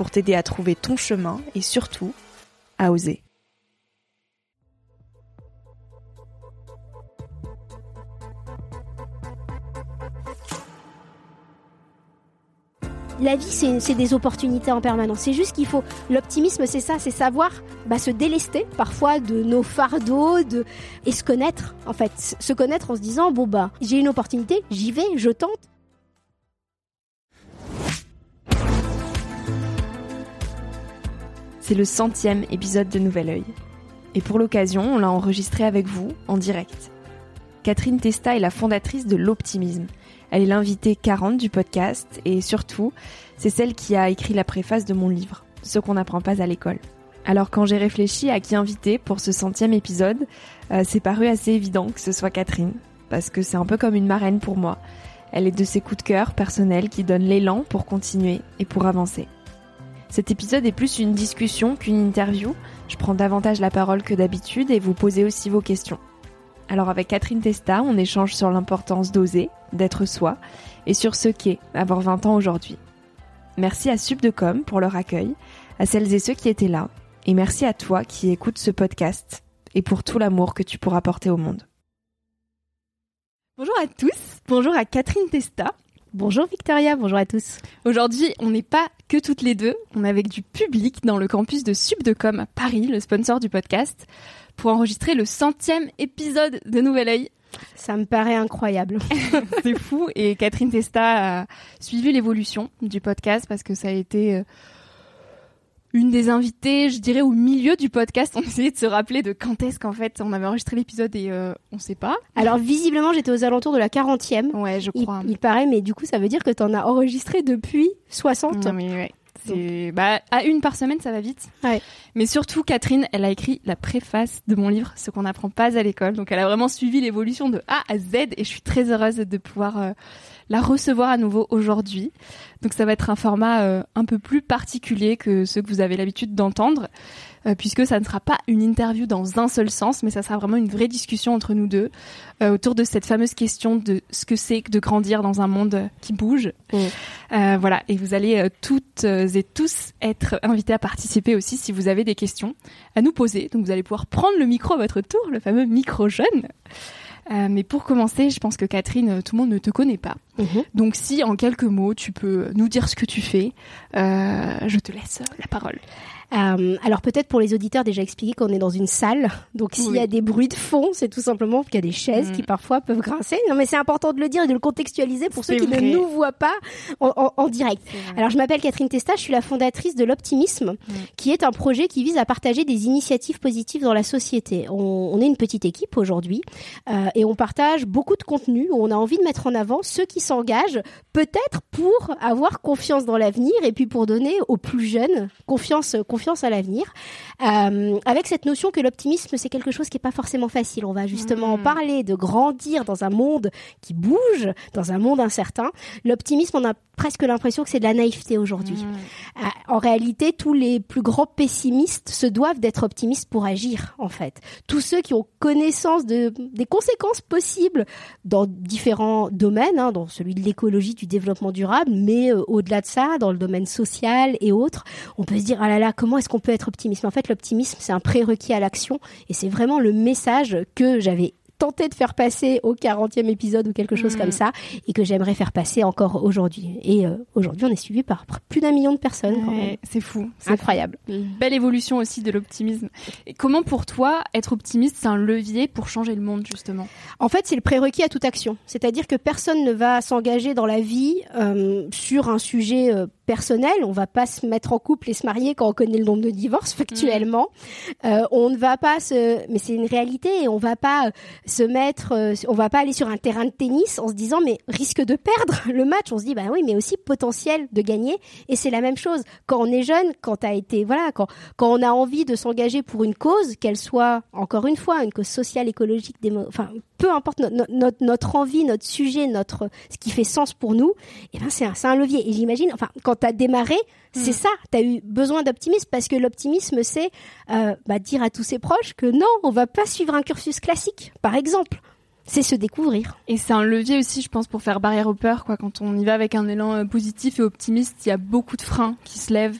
pour t'aider à trouver ton chemin et surtout à oser. La vie, c'est des opportunités en permanence. C'est juste qu'il faut. L'optimisme, c'est ça, c'est savoir bah, se délester parfois de nos fardeaux, de et se connaître. En fait, se connaître en se disant bon bah j'ai une opportunité, j'y vais, je tente. C'est le centième épisode de Nouvel Oeil. Et pour l'occasion, on l'a enregistré avec vous, en direct. Catherine Testa est la fondatrice de l'optimisme. Elle est l'invitée 40 du podcast et surtout, c'est celle qui a écrit la préface de mon livre, Ce qu'on n'apprend pas à l'école. Alors quand j'ai réfléchi à qui inviter pour ce centième épisode, euh, c'est paru assez évident que ce soit Catherine, parce que c'est un peu comme une marraine pour moi. Elle est de ces coups de cœur personnels qui donnent l'élan pour continuer et pour avancer. Cet épisode est plus une discussion qu'une interview. Je prends davantage la parole que d'habitude et vous posez aussi vos questions. Alors avec Catherine Testa, on échange sur l'importance d'oser, d'être soi, et sur ce qu'est avoir 20 ans aujourd'hui. Merci à Subdecom pour leur accueil, à celles et ceux qui étaient là, et merci à toi qui écoutes ce podcast, et pour tout l'amour que tu pourras porter au monde. Bonjour à tous, bonjour à Catherine Testa, Bonjour Victoria, bonjour à tous. Aujourd'hui, on n'est pas que toutes les deux, on est avec du public dans le campus de Subdecom à Paris, le sponsor du podcast, pour enregistrer le centième épisode de Nouvel Oeil. Ça me paraît incroyable. C'est fou. Et Catherine Testa a suivi l'évolution du podcast parce que ça a été euh, une des invitées, je dirais, au milieu du podcast. On essayait de se rappeler de quand est-ce qu'en fait on avait enregistré l'épisode et euh, on sait pas. Alors visiblement, j'étais aux alentours de la 40e. Ouais, je crois. Il, paraît, mais du coup, ça veut dire que tu en as enregistré depuis 60. Non, mais ouais. C'est bah, à une par semaine, ça va vite. Ouais. Mais surtout, Catherine, elle a écrit la préface de mon livre, ce qu'on n'apprend pas à l'école. Donc, elle a vraiment suivi l'évolution de A à Z, et je suis très heureuse de pouvoir euh, la recevoir à nouveau aujourd'hui. Donc, ça va être un format euh, un peu plus particulier que ceux que vous avez l'habitude d'entendre. Euh, puisque ça ne sera pas une interview dans un seul sens, mais ça sera vraiment une vraie discussion entre nous deux euh, autour de cette fameuse question de ce que c'est que de grandir dans un monde qui bouge. Mm. Euh, voilà, et vous allez toutes et tous être invités à participer aussi si vous avez des questions à nous poser. Donc vous allez pouvoir prendre le micro à votre tour, le fameux micro jeune. mais pour commencer, je pense que Catherine, tout le monde ne te connaît pas. Mhm. Donc si en quelques mots, tu peux nous dire ce que tu fais, je te laisse la parole. Euh, alors peut-être pour les auditeurs déjà expliquer qu'on est dans une salle, donc s'il Oui. y a des bruits de fond, c'est tout simplement qu'il y a des chaises Mm. qui parfois peuvent grincer. Non mais c'est important de le dire et de le contextualiser pour ceux qui vrai. ne nous voient pas en, en- en direct. Alors je m'appelle Catherine Testa, je suis la fondatrice de l'Optimisme, Mm. qui est un projet qui vise à partager des initiatives positives dans la société. On, on est une petite équipe aujourd'hui euh, et on partage beaucoup de contenu où on a envie de mettre en avant ceux qui s'engage peut-être pour avoir confiance dans l'avenir et puis pour donner aux plus jeunes confiance, confiance à l'avenir. Euh, avec cette notion que l'optimisme, c'est quelque chose qui n'est pas forcément facile. On va justement en hmm. parler, de grandir dans un monde qui bouge, dans un monde incertain. L'optimisme, on a presque l'impression que c'est de la naïveté aujourd'hui. Hmm. Euh, en réalité, tous les plus grands pessimistes se doivent d'être optimistes pour agir, en fait. Tous ceux qui ont connaissance de, des conséquences possibles dans différents domaines, hein, dans celui de l'écologie, du développement durable, mais euh, au-delà de ça, dans le domaine social et autres, on peut se dire, ah là là, comment est-ce qu'on peut être optimiste? En fait, l'optimisme, c'est un prérequis à l'action et c'est vraiment le message que j'avais tenté de faire passer au 40e épisode ou quelque chose comme mm. ça et que j'aimerais faire passer encore aujourd'hui. Et euh, aujourd'hui, on est suivi par plus d'un million de personnes. c'est fou, c'est incroyable. Belle évolution aussi de l'optimisme. Et comment pour toi, être optimiste, c'est un levier pour changer le monde justement? En fait, c'est le prérequis à toute action. C'est-à-dire que personne ne va s'engager dans la vie euh, sur un sujet euh, personnel. On va pas se mettre en couple et se marier quand on connaît le nombre de divorces factuellement. Mm. Euh, on ne va pas se, mais c'est une réalité. On va pas se mettre, euh, on va pas aller sur un terrain de tennis en se disant mais risque de perdre le match. On se dit bah oui, mais aussi potentiel de gagner. Et c'est la même chose quand on est jeune, quand as été voilà, quand quand on a envie de s'engager pour une cause, qu'elle soit encore une fois une cause sociale, écologique, enfin peu importe notre, notre, envie, notre sujet, notre ce qui fait sens pour nous, et eh ben c'est un, un levier. Et j'imagine, enfin quand tu as démarré, c'est mm. ça, tu as eu besoin d'optimisme parce que l'optimisme c'est euh, bah, dire à tous ses proches que non, on va pas suivre un cursus classique, par exemple c'est se découvrir. Et c'est un levier aussi, je pense, pour faire barrière aux peurs. Quoi. Quand on y va avec un élan euh, positif et optimiste, il y a beaucoup de freins qui se lèvent.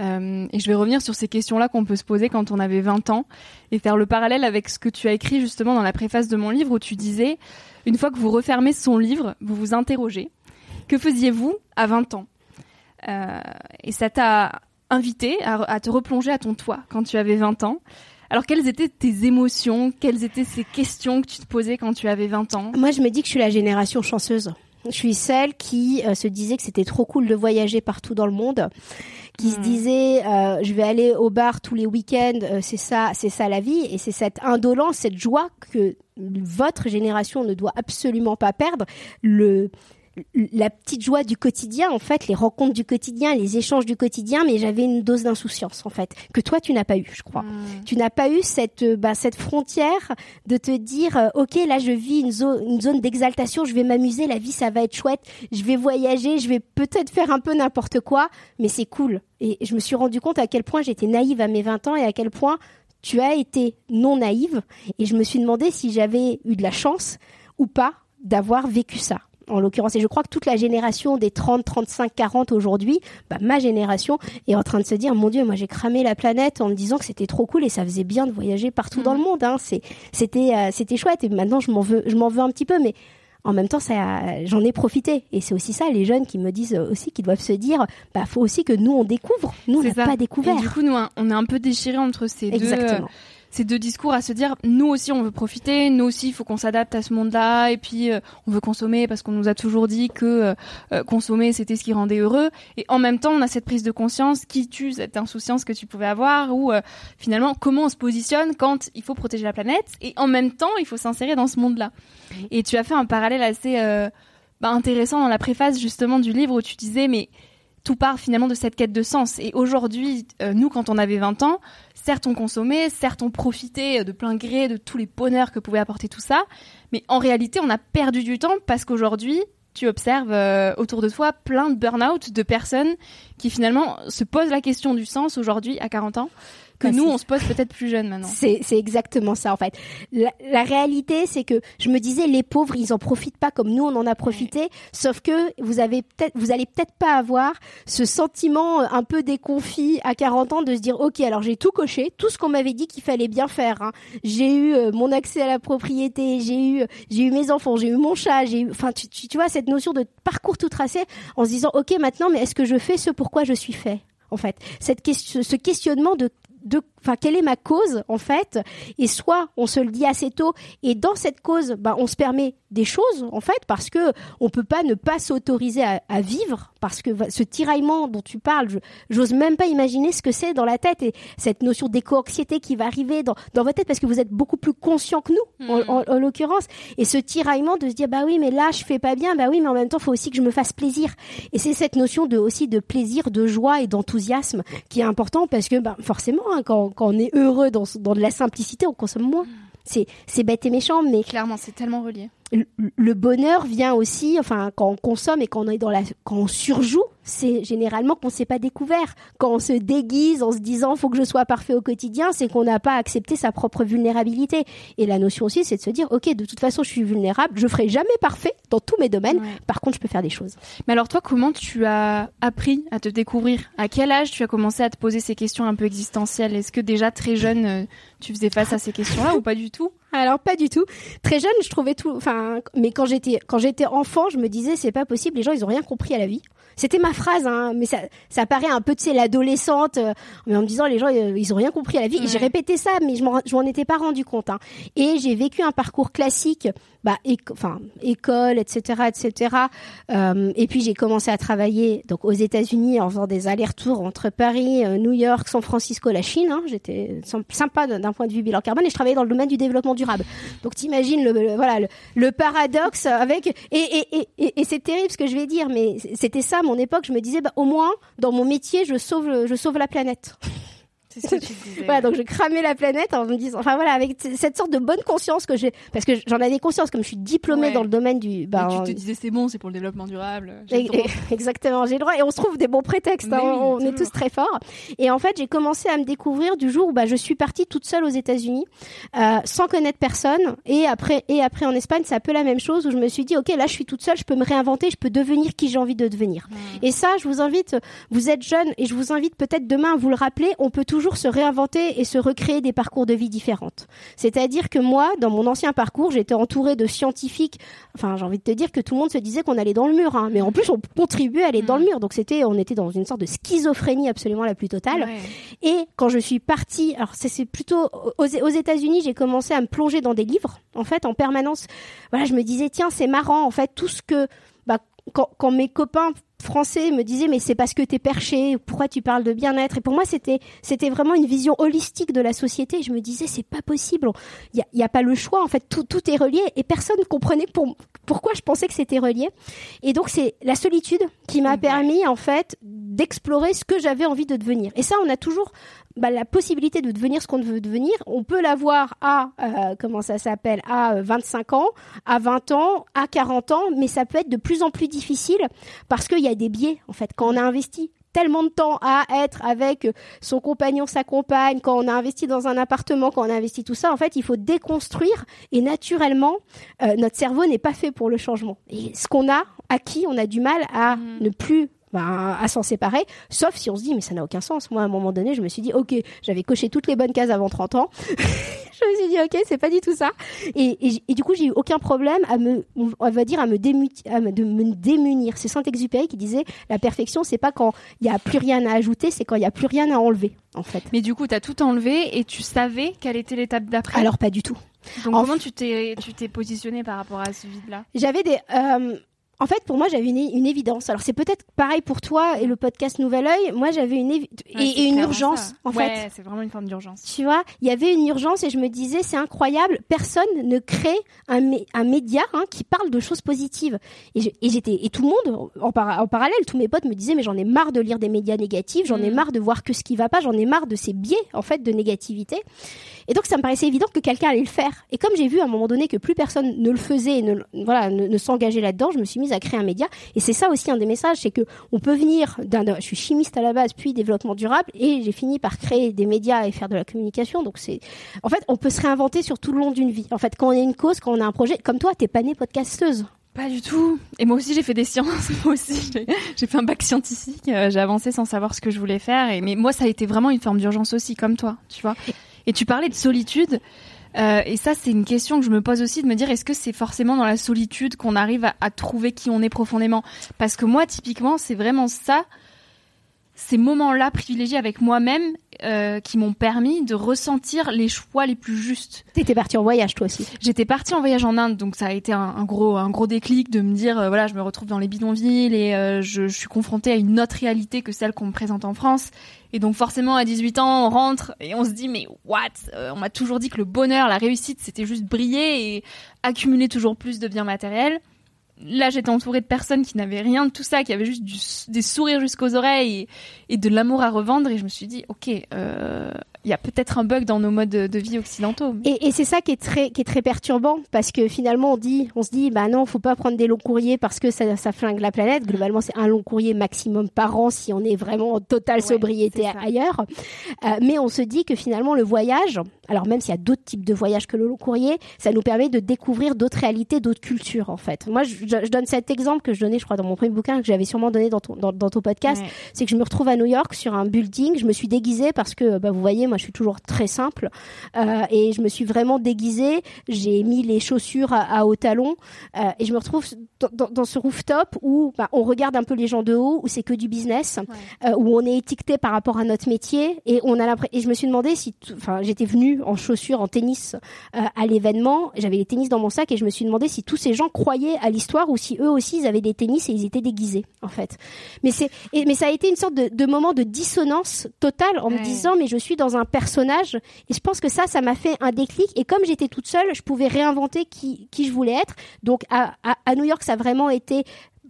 Euh, et je vais revenir sur ces questions-là qu'on peut se poser quand on avait 20 ans et faire le parallèle avec ce que tu as écrit justement dans la préface de mon livre où tu disais, une fois que vous refermez son livre, vous vous interrogez, que faisiez-vous à 20 ans? Euh, Et ça t'a invité à, à te replonger à ton toit quand tu avais 20 ans. Alors, quelles étaient tes émotions? Quelles étaient ces questions que tu te posais quand tu avais 20 ans? Moi, je me dis que je suis la génération chanceuse. Je suis celle qui euh, se disait que c'était trop cool de voyager partout dans le monde, qui se hmm. disait euh, je vais aller au bar tous les week-ends, euh, c'est ça, c'est ça la vie, et c'est cette indolence, cette joie que votre génération ne doit absolument pas perdre. Le la petite joie du quotidien, en fait, les rencontres du quotidien, les échanges du quotidien, mais j'avais une dose d'insouciance, en fait, que toi, tu n'as pas eu, je crois. Hmm. Tu n'as pas eu cette, euh, bah, cette frontière de te dire, euh, OK, là, je vis une zone, une zone d'exaltation, je vais m'amuser, la vie, ça va être chouette, je vais voyager, je vais peut-être faire un peu n'importe quoi, mais c'est cool. Et je me suis rendu compte à quel point j'étais naïve à mes 20 ans et à quel point tu as été non naïve. Et je me suis demandé si j'avais eu de la chance ou pas d'avoir vécu ça en l'occurrence. Et je crois que toute la génération des 30, 35, 40 aujourd'hui, bah, ma génération est en train de se dire, mon Dieu, moi j'ai cramé la planète en me disant que c'était trop cool et ça faisait bien de voyager partout dans le mm. monde. Hein. C'était, euh, c'était chouette et maintenant je m'en veux, je veux un petit peu, mais en même temps, j'en ai profité. Et c'est aussi ça, les jeunes qui me disent aussi, qui doivent se dire, bah, faut aussi que nous on découvre. Nous, on n'a pas découvert. Et du coup, nous, on est un peu déchirés entre ces deux. Ces deux discours à se dire nous aussi on veut profiter, nous aussi il faut qu'on s'adapte à ce monde-là et puis euh, on veut consommer parce qu'on nous a toujours dit que euh, euh, consommer c'était ce qui rendait heureux et en même temps on a cette prise de conscience qui tue cette insouciance que tu pouvais avoir ou finalement comment on se positionne quand il faut protéger la planète et en même temps il faut s'insérer dans ce monde-là. Et tu as fait un parallèle assez bah, intéressant dans la préface justement du livre où tu disais mais tout part finalement de cette quête de sens. Et aujourd'hui, nous, quand on avait 20 ans, certes on consommait, certes on profitait de plein gré de tous les bonheurs que pouvait apporter tout ça, mais en réalité on a perdu du temps parce qu'aujourd'hui tu observes euh, autour de toi plein de burn-out de personnes qui finalement se posent la question du sens aujourd'hui à 40 ans que nous, on se pose peut-être plus jeune maintenant. C'est, c'est exactement ça, en fait. La, la réalité, c'est que je me disais, les pauvres, ils en profitent pas comme nous, on en a profité. Sauf que vous avez peut-être, vous allez peut-être pas avoir ce sentiment un peu déconfit à 40 ans de se dire, OK, alors j'ai tout coché, tout ce qu'on m'avait dit qu'il fallait bien faire. Hein. J'ai eu euh, mon accès à la propriété, j'ai eu, j'ai eu mes enfants, j'ai eu mon chat, j'ai eu, enfin, tu, tu, tu vois, cette notion de parcours tout tracé en se disant, OK, maintenant, mais est-ce que je fais ce pourquoi je suis fait? en fait? Cette question, ce questionnement de de enfin quelle est ma cause en fait? Et soit on se le dit assez tôt et dans cette cause bah, on se permet des choses en fait parce que on peut pas ne pas s'autoriser à, à, vivre parce que ce tiraillement dont tu parles j'ose même pas imaginer ce que c'est dans la tête et cette notion d'éco-anxiété qui va arriver dans, dans votre tête parce que vous êtes beaucoup plus conscient que nous en, hmm. en, l'occurrence. Et ce tiraillement de se dire bah oui mais là je fais pas bien bah oui mais en même temps faut aussi que je me fasse plaisir. Et c'est cette notion de aussi de plaisir de joie et d'enthousiasme qui est important parce que bah, forcément hein, quand, quand, on est heureux dans, dans de la simplicité on consomme moins. C'est c'est bête et méchant mais clairement c'est tellement relié le bonheur vient aussi, enfin, quand on consomme et quand on est dans la, quand on surjoue, c'est généralement qu'on s'est pas découvert. Quand on se déguise en se disant faut que je sois parfait au quotidien, c'est qu'on n'a pas accepté sa propre vulnérabilité. Et la notion aussi, c'est de se dire ok, de toute façon, je suis vulnérable, je ferai jamais parfait dans tous mes domaines. Par contre, je peux faire des choses. Mais alors toi, comment tu as appris à te découvrir? À quel âge tu as commencé à te poser ces questions un peu existentielles? Est-ce que déjà très jeune, euh, tu faisais face à ces questions-là ou pas du tout? Alors pas du tout. Très jeune, je trouvais tout. Enfin, mais quand j'étais quand j'étais enfant, je me disais c'est pas possible. Les gens, ils ont rien compris à la vie. C'était ma phrase, hein, mais ça, ça paraît un peu, tu sais, l'adolescente, euh, mais en me disant les gens, euh, ils ont rien compris à la vie. J'ai répété ça, mais je m'en étais pas rendu compte. Hein. Et j'ai vécu un parcours classique, bah, école, etc., etc. Euh, et puis j'ai commencé à travailler donc aux États-Unis en faisant des allers-retours entre Paris, euh, New York, San Francisco, la Chine. Hein. J'étais sympa d'un point de vue bilan carbone et je travaillais dans le domaine du développement durable. Donc t'imagines le, le, voilà le, le, paradoxe avec et, et, et, et c'est terrible ce que je vais dire, mais c'était ça mon époque, je me disais, bah, au moins, dans mon métier, je sauve, je sauve la planète. voilà, donc je cramais la planète en me disant, enfin voilà, avec cette sorte de bonne conscience que j'ai, parce que j'en avais conscience, comme je suis diplômée dans le domaine du. Bah, tu te disais c'est bon, c'est pour le développement durable. exactement, j'ai le droit et on se trouve des bons prétextes. Hein, on, est tous très forts. Et en fait, j'ai commencé à me découvrir du jour où bah, je suis partie toute seule aux États-Unis, euh, sans connaître personne. Et après, et après en Espagne, c'est un peu la même chose où je me suis dit, ok, là, je suis toute seule, je peux me réinventer, je peux devenir qui j'ai envie de devenir. Et ça, je vous invite, vous êtes jeune et je vous invite peut-être demain à vous le rappeler, on peut toujours se réinventer et se recréer des parcours de vie différentes. C'est-à-dire que moi, dans mon ancien parcours, j'étais entourée de scientifiques. Enfin, j'ai envie de te dire que tout le monde se disait qu'on allait dans le mur, hein. mais en plus on contribuait à aller dans le mur. Donc c'était, on était dans une sorte de schizophrénie absolument la plus totale. Et quand je suis partie, alors c'est plutôt aux, aux États-Unis, j'ai commencé à me plonger dans des livres. En fait, en permanence, voilà, je me disais tiens, c'est marrant. En fait, tout ce que quand, quand, mes copains français me disait mais c'est parce que t'es perché, pourquoi tu parles de bien-être? Et pour moi c'était c'était vraiment une vision holistique de la société. Je me disais c'est pas possible, il y a, y a, pas le choix en fait, tout tout est relié et personne comprenait pour, pourquoi je pensais que c'était relié. Et donc c'est la solitude qui m'a permis en fait d'explorer ce que j'avais envie de devenir. Et ça on a toujours bah, la possibilité de devenir ce qu'on veut devenir, on peut l'avoir à, euh, comment ça s'appelle, à 25 ans, à 20 ans, à 40 ans, mais ça peut être de plus en plus difficile parce qu'il y a des biais, en fait, quand on a investi tellement de temps à être avec son compagnon, sa compagne, quand on a investi dans un appartement, quand on a investi tout ça, en fait, il faut déconstruire et naturellement, euh, notre cerveau n'est pas fait pour le changement. Et ce qu'on a acquis, on a du mal à mmh. ne plus bah, à s'en séparer, sauf si on se dit mais ça n'a aucun sens. Moi à un moment donné, je me suis dit OK, j'avais coché toutes les bonnes cases avant 30 ans. je me suis dit OK, c'est pas du tout ça. Et, et, du coup, j'ai eu aucun problème à me on va dire à me, à me, de me démunir. C'est Saint-Exupéry qui disait la perfection, c'est pas quand il y a plus rien à ajouter, c'est quand il y a plus rien à enlever en fait. Mais du coup, tu as tout enlevé et tu savais quelle était l'étape d'après? Alors pas du tout. Donc comment tu t'es tu t'es positionné par rapport à ce vide là J'avais des euh, en fait, pour moi, j'avais une, une, évidence. Alors, c'est peut-être pareil pour toi et le podcast Nouvel Oeil. Moi, j'avais une et, une urgence, en ouais, fait. c'est vraiment une forme d'urgence. Tu vois, il y avait une urgence et je me disais, c'est incroyable, personne ne crée un, un média hein, qui parle de choses positives. Et j'étais et tout le monde, en, en, parallèle, tous mes potes me disaient, mais j'en ai marre de lire des médias négatifs, j'en ai mm. marre de voir que ce qui va pas, j'en ai marre de ces biais en fait de négativité. Et donc, ça me paraissait évident que quelqu'un allait le faire. Et comme j'ai vu à un moment donné que plus personne ne le faisait, ne, voilà, ne, s'engageait là-dedans, je me suis mise à créer un média. Et c'est ça aussi un des messages, c'est que on peut venir d'un, je suis chimiste à la base, puis développement durable, et j'ai fini par créer des médias et faire de la communication. Donc c'est, en fait, on peut se réinventer sur tout le long d'une vie. En fait, quand on a une cause, quand on a un projet, comme toi, t'es pas née podcasteuse. Pas du tout. Et moi aussi, j'ai fait des sciences. Moi aussi, j'ai fait un bac scientifique. Euh, j'ai avancé sans savoir ce que je voulais faire. Mais moi, ça a été vraiment une forme d'urgence aussi, comme toi, tu vois. Et tu parlais de solitude. Euh, et ça, c'est une question que je me pose aussi de me dire est-ce que c'est forcément dans la solitude qu'on arrive à, trouver qui on est profondément? Parce que moi, typiquement, c'est vraiment ça. Ces moments-là privilégiés avec moi-même euh, qui m'ont permis de ressentir les choix les plus justes. T'étais partie en voyage toi aussi. J'étais partie en voyage en Inde, donc ça a été un, gros un gros déclic de me dire euh, voilà je me retrouve dans les bidonvilles et euh, je, je, suis confrontée à une autre réalité que celle qu'on me présente en France. Et donc forcément à 18 ans on rentre et on se dit mais what? On m'a toujours dit que le bonheur, la réussite c'était juste briller et accumuler toujours plus de biens matériels là j'étais entourée de personnes qui n'avaient rien de tout ça, qui avaient juste des sourires jusqu'aux oreilles et, de l'amour à revendre et je me suis dit ok euh, il y a peut-être un bug dans nos modes de, vie occidentaux. Et, c'est ça qui est très qui est très perturbant parce que finalement on dit on se dit bah non faut pas prendre des longs courriers parce que ça, ça flingue la planète. Globalement c'est un long courrier maximum par an si on est vraiment en totale sobriété ailleurs. Euh, mais on se dit que finalement le voyage, alors même s'il y a d'autres types de voyages que le long courrier, ça nous permet de découvrir d'autres réalités, d'autres cultures en fait. Moi je, je, donne cet exemple que je donnais je crois dans mon premier bouquin que j'avais sûrement donné dans ton dans, dans ton podcast, c'est que je me retrouve à New York sur un building, je me suis déguisée parce que bah vous voyez moi je suis toujours très simple. Euh, et je me suis vraiment déguisée. J'ai mis les chaussures à, haut talon euh, et je me retrouve dans, ce rooftop où bah, on regarde un peu les gens de haut, où c'est que du business, euh, où on est étiqueté par rapport à notre métier et on a l'impression. Et je me suis demandé si, enfin, j'étais venue en chaussures, en tennis à l'événement. J'avais les tennis dans mon sac et je me suis demandé si tous ces gens croyaient à l'histoire ou si eux aussi ils avaient des tennis et ils étaient déguisés en fait. Mais c'est, mais ça a été une sorte de, de moment de dissonance totale en me disant mais je suis dans un personnage et je pense que ça, ça m'a fait un déclic. Et comme j'étais toute seule, je pouvais réinventer qui, qui je voulais être. Donc à, à New York, ça a vraiment été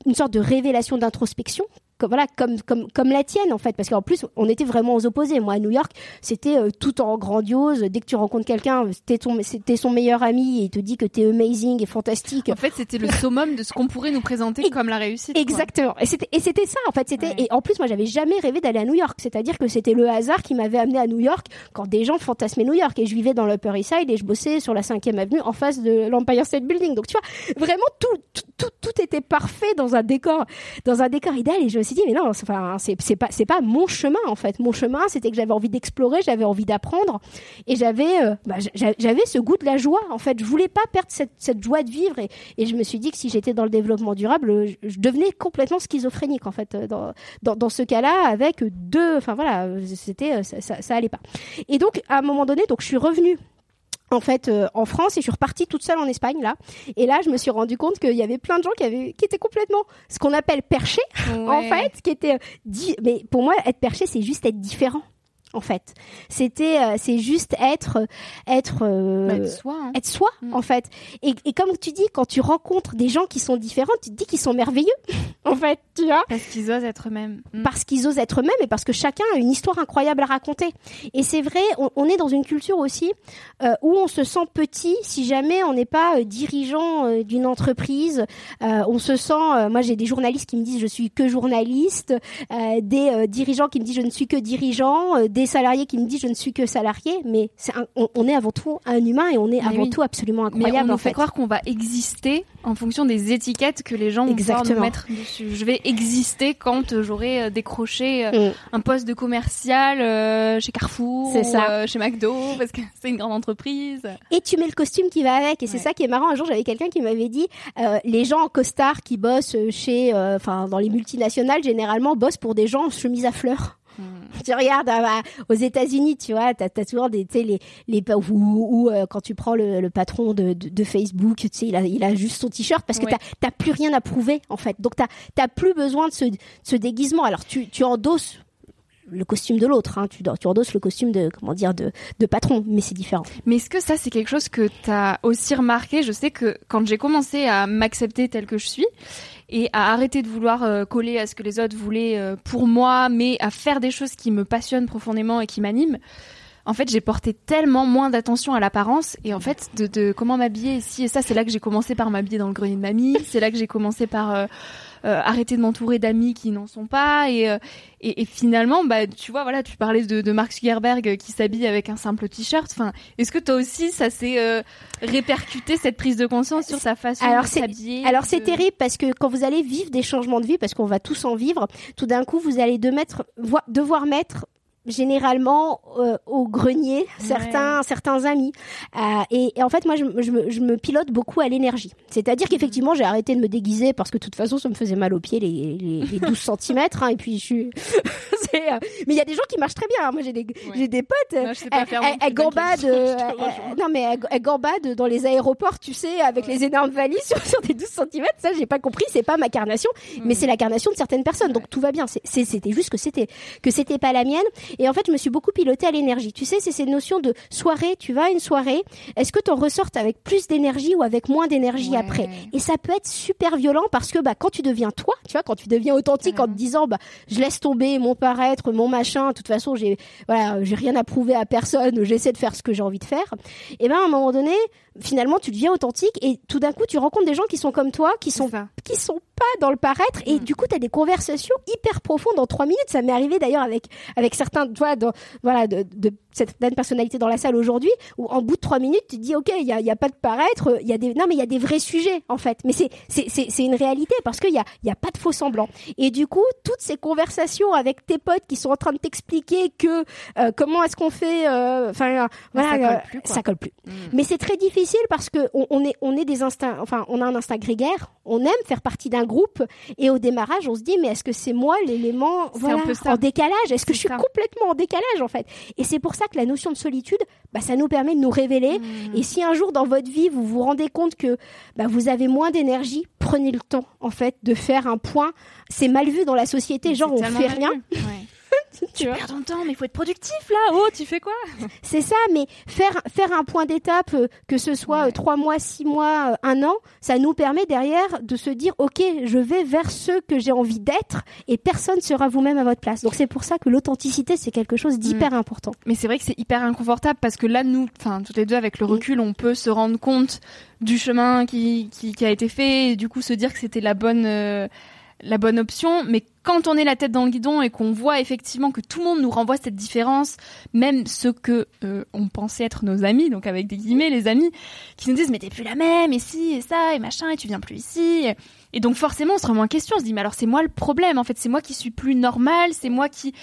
une sorte de révélation d'introspection comme voilà comme comme comme la tienne en fait. Parce qu'en plus on était vraiment aux opposés. Moi à New York c'était euh, tout en grandiose. Dès que tu rencontres quelqu'un c'était ton c'était son meilleur ami et il te dit que t'es amazing et fantastique. En fait c'était le summum de ce qu'on pourrait nous présenter comme la réussite exactement. Et c'était et c'était ça en fait. C'était et en plus moi j'avais jamais rêvé d'aller à New York. C'est-à-dire que c'était le hasard qui m'avait amené à New York quand des gens fantasmaient New York. Et je vivais dans l'Upper East Side et je bossais sur la 5e avenue en face de l'Empire State Building. Donc tu vois vraiment tout tout, tout était parfait dans un décor dans un décor idéal. Et je suis dit mais non c'est pas mon chemin en fait. Mon chemin c'était que j'avais envie d'explorer j'avais envie d'apprendre. Et j'avais euh, bah, j'avais ce goût de la joie en fait. Je voulais pas perdre cette, joie de vivre. Et, je me suis dit que si j'étais dans le développement durable je, devenais complètement schizophrénique en fait dans ce cas-là avec deux enfin voilà c'était ça, ça, ça allait pas. Et donc à un moment donné donc je suis revenue en fait euh, en France et je suis repartie toute seule en Espagne là. Et là je me suis rendu compte qu'il y avait plein de gens qui avaient qui étaient complètement ce qu'on appelle perchés en fait qui étaient dit mais pour moi être perché c'est juste être différent en fait. C'était, euh, c'est juste être, être, euh, être soi, hein. être soi mm. en fait. Et, et, comme tu dis, quand tu rencontres des gens qui sont différents, tu te dis qu'ils sont merveilleux, en fait, tu vois. Parce qu'ils osent être eux-mêmes. Mm. Parce qu'ils osent être eux-mêmes et parce que chacun a une histoire incroyable à raconter. Et c'est vrai, on, on, est dans une culture aussi euh, où on se sent petit si jamais on n'est pas dirigeant d'une entreprise. on se sent, moi j'ai des journalistes qui me disent je suis que journaliste, des dirigeants qui me disent je ne suis que dirigeant des salariés qui me disent je ne suis que salarié, mais on, est avant tout un humain et on est avant tout absolument incroyable. Mais on en fait, croire qu'on va exister en fonction des étiquettes que les gens vont nous mettre dessus. Je vais exister quand j'aurai euh, décroché euh, mm. un poste de commercial euh, chez Carrefour, ça. chez McDo, parce que c'est une grande entreprise. Et tu mets le costume qui va avec, et c'est ça qui est marrant. Un jour, j'avais quelqu'un qui m'avait dit les gens en costard qui bossent chez, enfin, dans les multinationales, généralement bossent pour des gens en chemise à fleurs. Tu regardes ah bah, aux États-Unis, tu vois, t'as as toujours des, tu sais, les, les ou, euh, quand tu prends le, le patron de, de, de, Facebook, tu sais, il a, il a juste son t-shirt parce que tu t'as plus rien à prouver en fait. Donc t'as t'as plus besoin de ce, ce déguisement. Alors tu, tu endosses le costume de l'autre, hein. tu, tu endosses le costume de comment dire de, de patron, mais c'est différent. Mais est-ce que ça c'est quelque chose que tu as aussi remarqué? Je sais que quand j'ai commencé à m'accepter tel que je suis, et à arrêter de vouloir euh, coller à ce que les autres voulaient euh, pour moi, mais à faire des choses qui me passionnent profondément et qui m'animent. En fait, j'ai porté tellement moins d'attention à l'apparence et en fait de, de comment m'habiller ici et ça, c'est là que j'ai commencé par m'habiller dans le grenier de mamie. C'est là que j'ai commencé par euh, arrêter de m'entourer d'amis qui n'en sont pas. Et, euh, et, et, finalement bah tu vois voilà tu parlais de, de Mark Zuckerberg qui s'habille avec un simple t-shirt. Enfin est-ce que toi aussi ça s'est euh, répercuté cette prise de conscience sur sa façon alors de s'habiller alors c'est terrible parce que quand vous allez vivre des changements de vie parce qu'on va tous en vivre tout d'un coup vous allez de mettre, devoir mettre généralement euh, au grenier certains certains amis. Euh, et, et, en fait moi je, je, me, je, me, pilote beaucoup à l'énergie. C'est-à-dire qu'effectivement j'ai arrêté de me déguiser parce que de toute façon ça me faisait mal aux pieds les, les, les 12 cm hein, et puis je suis euh, mais il y a des gens qui marchent très bien hein. moi j'ai des ouais. j'ai des potes non, elles, gambadent non mais elles, gambadent dans les aéroports tu sais avec ouais. les énormes valises sur, sur, des 12 cm ça j'ai pas compris c'est pas ma carnation mmh. mais c'est la carnation de certaines personnes donc tout va bien. C'était juste que c'était que c'était pas la mienne et en fait, je me suis beaucoup pilotée à l'énergie. Tu sais, c'est ces notions de soirée, tu vas à une soirée, est-ce que tu en ressortes avec plus d'énergie ou avec moins d'énergie ouais. après? Et ça peut être super violent parce que bah, quand tu deviens toi, tu vois, quand tu deviens authentique en te disant, bah, je laisse tomber mon paraître, mon machin, de toute façon, j'ai voilà, j'ai rien à prouver à personne, j'essaie de faire ce que j'ai envie de faire. Et ben à un moment donné, finalement, tu deviens authentique et tout d'un coup, tu rencontres des gens qui sont comme toi, qui sont qui sont pas dans le paraître et mmh. du coup, tu as des conversations hyper profondes en trois minutes. Ça m'est arrivé d'ailleurs avec avec certains, toi, voilà, de, de certaines personnalités dans la salle aujourd'hui, où en bout de trois minutes, tu te dis, ok, il y a, y a pas de paraître, il y a des, non, mais il y a des vrais sujets en fait. Mais c'est c'est c'est une réalité parce qu'il y a il y a pas de faux semblants. Et du coup, toutes ces conversations avec tes potes qui sont en train de t'expliquer que euh, comment est-ce qu'on fait, enfin, euh, voilà, ça colle plus. Ça colle plus. Mmh. Mais c'est très difficile parce que on, on, est on est des instincts enfin on a un instinct grégaire on aime faire partie d'un groupe et au démarrage on se dit mais est-ce que c'est moi l'élément voilà, en décalage? Est-ce que je suis ça. complètement en décalage en fait. Et c'est pour ça que la notion de solitude bah, ça nous permet de nous révéler. Mmh. et si un jour dans votre vie vous vous rendez compte que bah, vous avez moins d'énergie prenez le temps en fait de faire un point. C'est mal vu dans la société genre on fait rien tu perds ton temps, mais il faut être productif là. Oh, tu fais quoi? C'est ça, mais faire faire un point d'étape, euh, que ce soit ouais. 3 mois, 6 mois, euh, un an, ça nous permet derrière de se dire, ok, je vais vers ce que j'ai envie d'être, et personne sera vous-même à votre place. Donc c'est pour ça que l'authenticité c'est quelque chose d'hyper mmh. important. Mais c'est vrai que c'est hyper inconfortable parce que là, nous, enfin toutes les deux avec le recul, mmh. on peut se rendre compte du chemin qui qui, qui a été fait, et du coup se dire que c'était la bonne. La bonne option, mais quand on est la tête dans le guidon et qu'on voit effectivement que tout le monde nous renvoie cette différence, même ceux que euh, on pensait être nos amis, donc avec des guillemets les amis, qui nous disent mais t'es plus la même et si et ça et machin et tu viens plus ici. Et donc forcément on se remet en question, on se dit mais alors c'est moi le problème en fait, c'est moi qui suis plus normal, c'est moi qui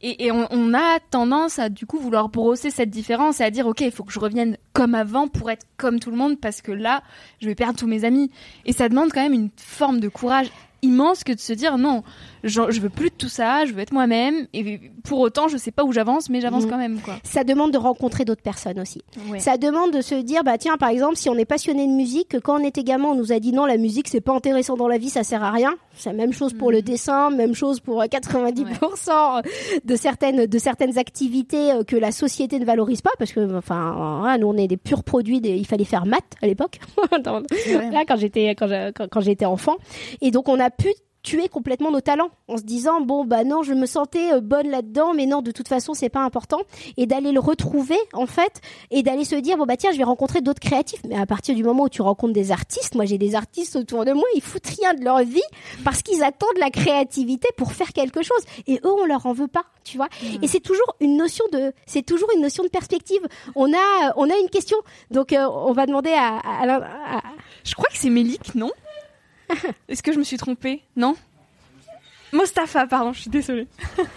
et, et on, on, a tendance à du coup vouloir brosser cette différence et à dire ok il faut que je revienne comme avant pour être comme tout le monde parce que là je vais perdre tous mes amis et ça demande quand même une forme de courage immense que de se dire non, je, je veux plus de tout ça, je veux être moi-même et pour autant je sais pas où j'avance mais j'avance mmh. quand même quoi. Ça demande de rencontrer d'autres personnes aussi. Ouais. Ça demande de se dire bah tiens par exemple si on est passionné de musique quand on était gamin on nous a dit non la musique c'est pas intéressant dans la vie ça sert à rien. C'est la même chose pour mmh. le dessin, même chose pour 90% ouais. de certaines de certaines activités euh, que la société ne valorise pas parce que enfin nous on est des purs produits des, il fallait faire maths à l'époque là quand j'étais quand j'étais enfant et donc on a pu tuer complètement nos talents en se disant bon bah non je me sentais euh, bonne là-dedans mais non de toute façon c'est pas important. Et d'aller le retrouver en fait et d'aller se dire bon bah tiens je vais rencontrer d'autres créatifs. Mais à partir du moment où tu rencontres des artistes moi j'ai des artistes autour de moi ils foutent rien de leur vie parce qu'ils attendent la créativité pour faire quelque chose. Et eux on leur en veut pas tu vois. Mmh. et c'est toujours une notion de c'est toujours une notion de perspective. On a on a une question. Donc euh, on va demander à, à, à, à... je crois que c'est Mélique non? est-ce que je me suis trompée? Non? Mostafa, pardon, je suis désolée.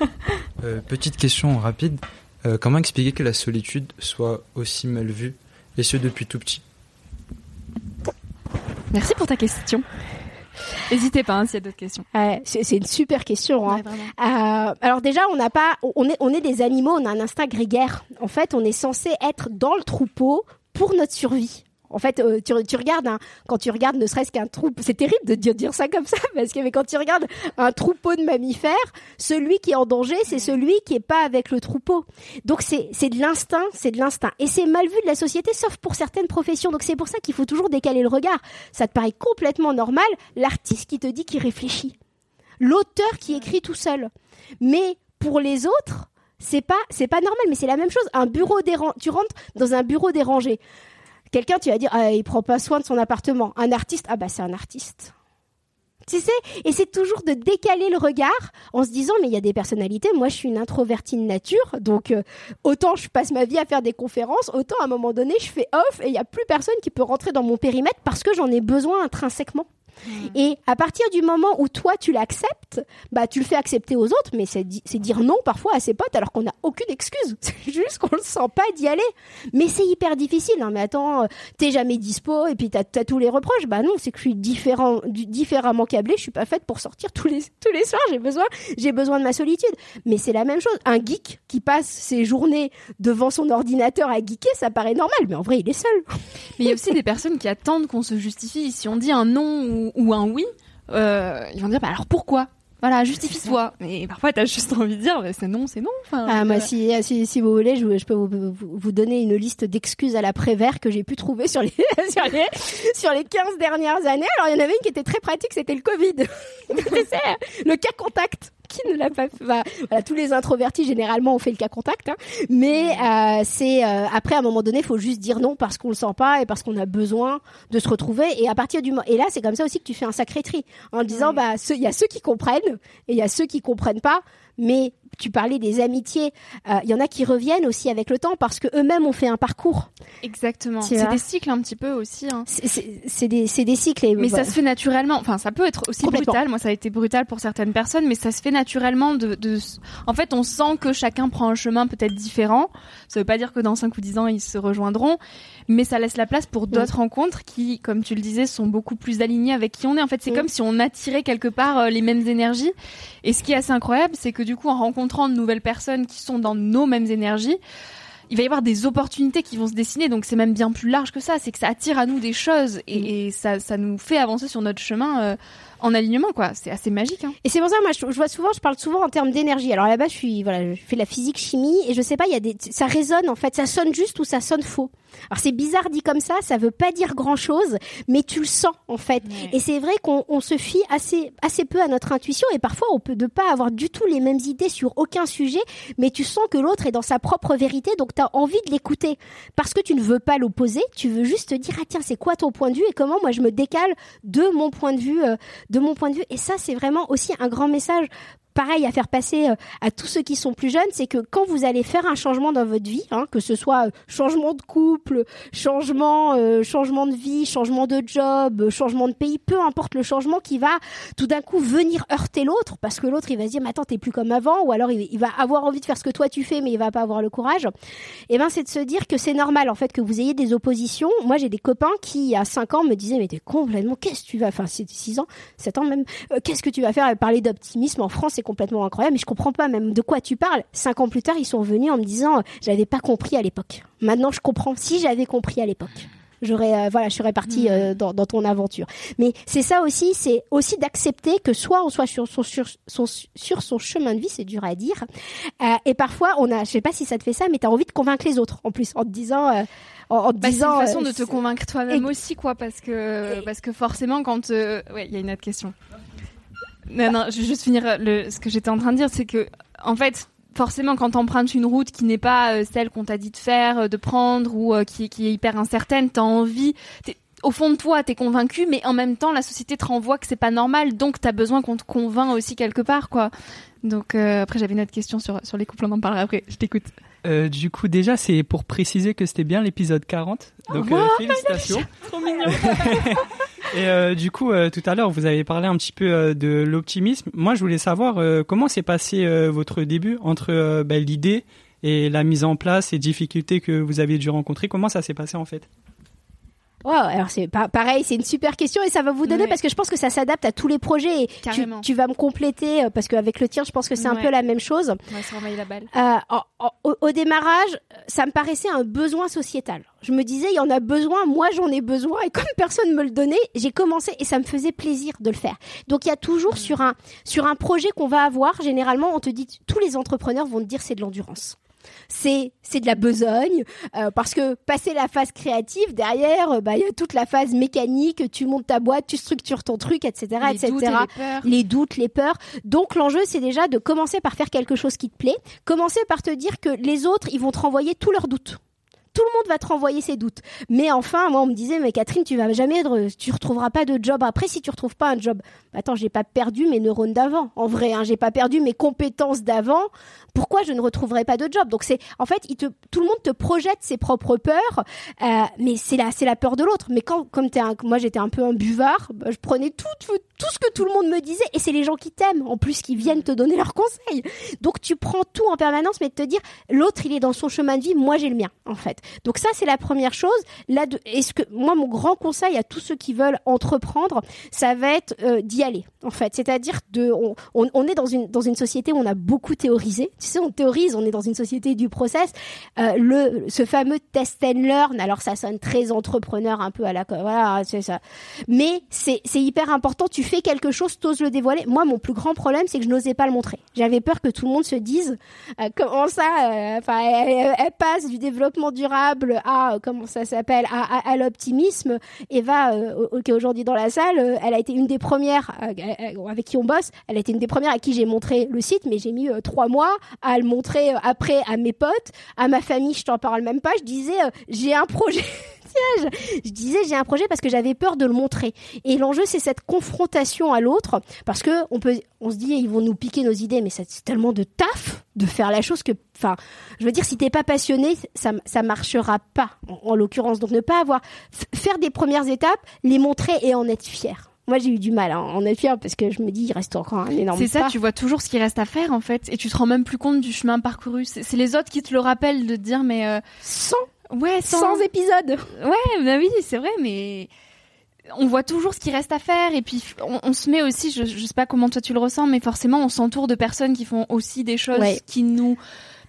euh, petite question rapide. Euh, comment expliquer que la solitude soit aussi mal vue, et ce depuis tout petit? Merci pour ta question. N'hésitez pas hein, s'il y a d'autres questions. Ouais, c'est une super question. Hein. Ouais, euh, alors déjà, on n'a pas, on est, on est des animaux, on a un instinct grégaire. En fait, on est censé être dans le troupeau pour notre survie. En fait, euh, tu, tu, regardes, hein, quand tu regardes ne serait-ce qu'un troupeau, c'est terrible de dire, dire ça comme ça, parce que mais quand tu regardes un troupeau de mammifères, celui qui est en danger, c'est celui qui est pas avec le troupeau. Donc c'est c'est de l'instinct, c'est de l'instinct, et c'est mal vu de la société, sauf pour certaines professions. Donc c'est pour ça qu'il faut toujours décaler le regard. Ça te paraît complètement normal, l'artiste qui te dit qu'il réfléchit, l'auteur qui écrit tout seul, mais pour les autres, c'est pas c'est pas normal, mais c'est la même chose. Un bureau dérangé, tu rentres dans un bureau dérangé. Quelqu'un, tu vas dire, ah, il prend pas soin de son appartement. Un artiste, ah bah c'est un artiste. Tu sais, et c'est toujours de décaler le regard en se disant, mais il y a des personnalités. Moi, je suis une introvertie de nature, donc euh, autant je passe ma vie à faire des conférences, autant à un moment donné, je fais off et il y a plus personne qui peut rentrer dans mon périmètre parce que j'en ai besoin intrinsèquement. Et à partir du moment où toi tu l'acceptes, bah tu le fais accepter aux autres, mais c'est dire non parfois à ses potes alors qu'on n'a aucune excuse. C'est juste qu'on le sent pas d'y aller. Mais c'est hyper difficile. Non mais attends, euh, t'es jamais dispo et puis t'as as tous les reproches. Bah non, c'est que je suis différent, différemment câblée. Je suis pas faite pour sortir tous les tous les soirs. J'ai besoin, j'ai besoin de ma solitude. Mais c'est la même chose. Un geek qui passe ses journées devant son ordinateur à geeker, ça paraît normal. Mais en vrai, il est seul. Mais il y a aussi des personnes qui attendent qu'on se justifie. Si on dit un non ou, un oui, euh, ils vont dire bah alors pourquoi? Voilà, justifie-toi. Mais parfois, t'as juste envie de dire, c'est non, c'est non. Enfin, ah, moi, si, si, si, vous voulez, je, je peux vous, vous, donner une liste d'excuses à la Prévert que j'ai pu trouver sur les, sur les, sur les 15 dernières années. Alors, il y en avait une qui était très pratique, c'était le Covid. le cas contact qui ne l'a pas fait? Voilà, tous les introvertis généralement ont fait le cas contact hein. mais euh, c'est euh, après à un moment donné il faut juste dire non parce qu'on le sent pas et parce qu'on a besoin de se retrouver. Et à partir du et là c'est comme ça aussi que tu fais un sacré tri en disant bah il y a ceux qui comprennent et il y a ceux qui comprennent pas mais tu parlais des amitiés, il euh, y en a qui reviennent aussi avec le temps parce que eux-mêmes ont fait un parcours. Exactement. C'est des cycles un petit peu aussi. Hein. C'est des, des, cycles. mais ça se fait naturellement. Enfin, ça peut être aussi brutal. Moi, ça a été brutal pour certaines personnes, mais ça se fait naturellement. De, de... En fait, on sent que chacun prend un chemin peut-être différent. Ça veut pas dire que dans 5 ou 10 ans, ils se rejoindront, mais ça laisse la place pour d'autres rencontres qui, comme tu le disais, sont beaucoup plus alignées avec qui on est. En fait, c'est comme si on attirait quelque part euh, les mêmes énergies. Et ce qui est assez incroyable, c'est que du coup, en rencontrant de nouvelles personnes qui sont dans nos mêmes énergies, il va y avoir des opportunités qui vont se dessiner. Donc c'est même bien plus large que ça. C'est que ça attire à nous des choses et, ça, ça, nous fait avancer sur notre chemin. Euh, en alignement, quoi. C'est assez magique. Hein. Et c'est pour ça, moi, je, vois souvent, je parle souvent en termes d'énergie. Alors là-bas, je suis, voilà, je fais la physique chimie et je sais pas, il y a des, ça résonne en fait, ça sonne juste ou ça sonne faux. Alors c'est bizarre dit comme ça, ça veut pas dire grand chose, mais tu le sens en fait. Et c'est vrai qu'on on se fie assez, assez peu à notre intuition et parfois on peut ne pas avoir du tout les mêmes idées sur aucun sujet, mais tu sens que l'autre est dans sa propre vérité, donc tu as envie de l'écouter parce que tu ne veux pas l'opposer, tu veux juste te dire ah tiens c'est quoi ton point de vue et comment moi je me décale de mon point de vue euh, de mon point de vue. Et ça, c'est vraiment aussi un grand message pareil à faire passer euh, à tous ceux qui sont plus jeunes, c'est que quand vous allez faire un changement dans votre vie, hein, que ce soit euh, changement de couple, changement, euh, changement de vie, changement de job, changement de pays, peu importe le changement qui va tout d'un coup venir heurter l'autre, parce que l'autre il va se dire mais attends t'es plus comme avant, ou alors il, va avoir envie de faire ce que toi tu fais mais il va pas avoir le courage. Et eh ben c'est de se dire que c'est normal en fait que vous ayez des oppositions. Moi j'ai des copains qui à 5 ans me disaient mais t'es complètement qu'est-ce que tu vas, enfin c'est 6 ans, 7 ans même, qu'est-ce que tu vas faire parler d'optimisme en France complètement incroyable, mais je comprends pas même de quoi tu parles. Cinq ans plus tard, ils sont venus en me disant, j'avais pas compris à l'époque. Maintenant, je comprends. Si j'avais compris à l'époque j'aurais euh, voilà je serais partie euh, dans, dans, ton aventure mais c'est ça aussi c'est aussi d'accepter que soit on soit sur son sur son sur son chemin de vie c'est dur à dire euh, et parfois on a je sais pas si ça te fait ça mais tu as envie de convaincre les autres en plus en te disant en, te disant bah, c'est une façon de te convaincre toi-même aussi quoi parce que parce que forcément quand ouais il y a une autre question non, non, je vais juste finir le, ce que j'étais en train de dire, c'est que, en fait, forcément, quand tu empruntes une route qui n'est pas euh, celle qu'on t'a dit de faire, euh, de prendre, ou euh, qui, qui, est hyper incertaine, t'as envie, au fond de toi, t'es convaincu, mais en même temps, la société te renvoie que c'est pas normal, donc t'as besoin qu'on te convainc aussi quelque part, quoi. Donc après, j'avais une autre question sur, sur les couples, on en parlera après. Je t'écoute. Du coup, déjà, c'est pour préciser que c'était bien l'épisode 40. Donc, félicitations. Trop mignon. Et euh, du coup, euh, tout à l'heure, vous avez parlé un petit peu euh, de l'optimisme. Moi, je voulais savoir comment s'est passé votre début entre ben, l'idée et la mise en place et difficultés que vous avez dû rencontrer. Comment ça s'est passé en fait? Wow, alors c'est pareil, c'est une super question et ça va vous donner parce que je pense que ça s'adapte à tous les projets. Et tu, tu, vas me compléter euh, parce qu'avec le tien, je pense que c'est un peu la même chose. Ouais, la balle. Euh, au, au, démarrage, ça me paraissait un besoin sociétal. Je me disais, il y en a besoin, moi j'en ai besoin et comme personne me le donnait, j'ai commencé et ça me faisait plaisir de le faire. Donc il y a toujours sur un sur un projet qu'on va avoir, généralement, on te dit, tous les entrepreneurs vont te dire c'est de l'endurance c'est c'est de la besogne euh, parce que passer la phase créative derrière euh, bah il y a toute la phase mécanique tu montes ta boîte tu structures ton truc etc les etc doutes les, les doutes les peurs. Donc l'enjeu c'est déjà de commencer par faire quelque chose qui te plaît commencer par te dire que les autres ils vont te renvoyer tous leurs doutes tout le monde va te renvoyer ses doutes. Mais enfin, moi, on me disait, mais Catherine, tu vas jamais, tu retrouveras pas de job. Après, si tu retrouves pas un job, attends, j'ai pas perdu mes neurones d'avant. En vrai, hein, j'ai pas perdu mes compétences d'avant. Pourquoi je ne retrouverai pas de job? Donc c'est, en fait, tout le monde te projette ses propres peurs, euh, mais c'est la, c'est la peur de l'autre. Mais quand, comme moi, j'étais un peu un buvard, bah, je prenais tout, tout, tout ce que tout le monde me disait, et c'est les gens qui t'aiment, en plus, qui viennent te donner leurs conseils. Donc tu prends tout en permanence, mais de te dire, l'autre, il est dans son chemin de vie, moi, j'ai le mien, en fait. Donc ça, c'est la première chose. Là, est-ce que moi, mon grand conseil à tous ceux qui veulent entreprendre, ça va être euh, d'y aller, en fait. C'est-à-dire de, on, on, est dans une dans une société où on a beaucoup théorisé. Tu sais, on théorise, on est dans une société du process. Euh, le ce fameux test and learn. Alors ça sonne très entrepreneur, un peu à la voilà, c'est ça. Mais c'est c'est hyper important. Fais quelque chose, t'oses le dévoiler. Moi, mon plus grand problème, c'est que je n'osais pas le montrer. J'avais peur que tout le monde se dise euh, comment ça. Enfin, elle, passe du développement durable à comment ça s'appelle à, l'optimisme. Eva, euh, qui est aujourd'hui dans la salle, euh, elle a été une des premières euh, avec qui on bosse. Elle a été une des premières à qui j'ai montré le site, mais j'ai mis trois mois à le montrer après à mes potes, à ma famille. Je t'en parle même pas. Je disais j'ai un projet. je disais j'ai un projet parce que j'avais peur de le montrer. Et l'enjeu c'est cette confrontation à l'autre parce que on peut, on se dit ils vont nous piquer nos idées, mais c'est tellement de taf de faire la chose que, enfin, je veux dire si t'es pas passionné, ça ça marchera pas en, l'occurrence. Donc ne pas avoir faire des premières étapes, les montrer et en être fier. Moi, j'ai eu du mal à en être fier parce que je me dis, il reste encore un énorme C'est ça, tu vois toujours ce qui reste à faire, en fait, et tu te rends même plus compte du chemin parcouru. C'est les autres qui te le rappellent de te dire, mais euh, sans Ouais, sans, épisode. Ouais, bah oui, c'est vrai, mais on voit toujours ce qui reste à faire et puis on, se met aussi, je, je sais pas comment toi tu le ressens, mais forcément on s'entoure de personnes qui font aussi des choses qui nous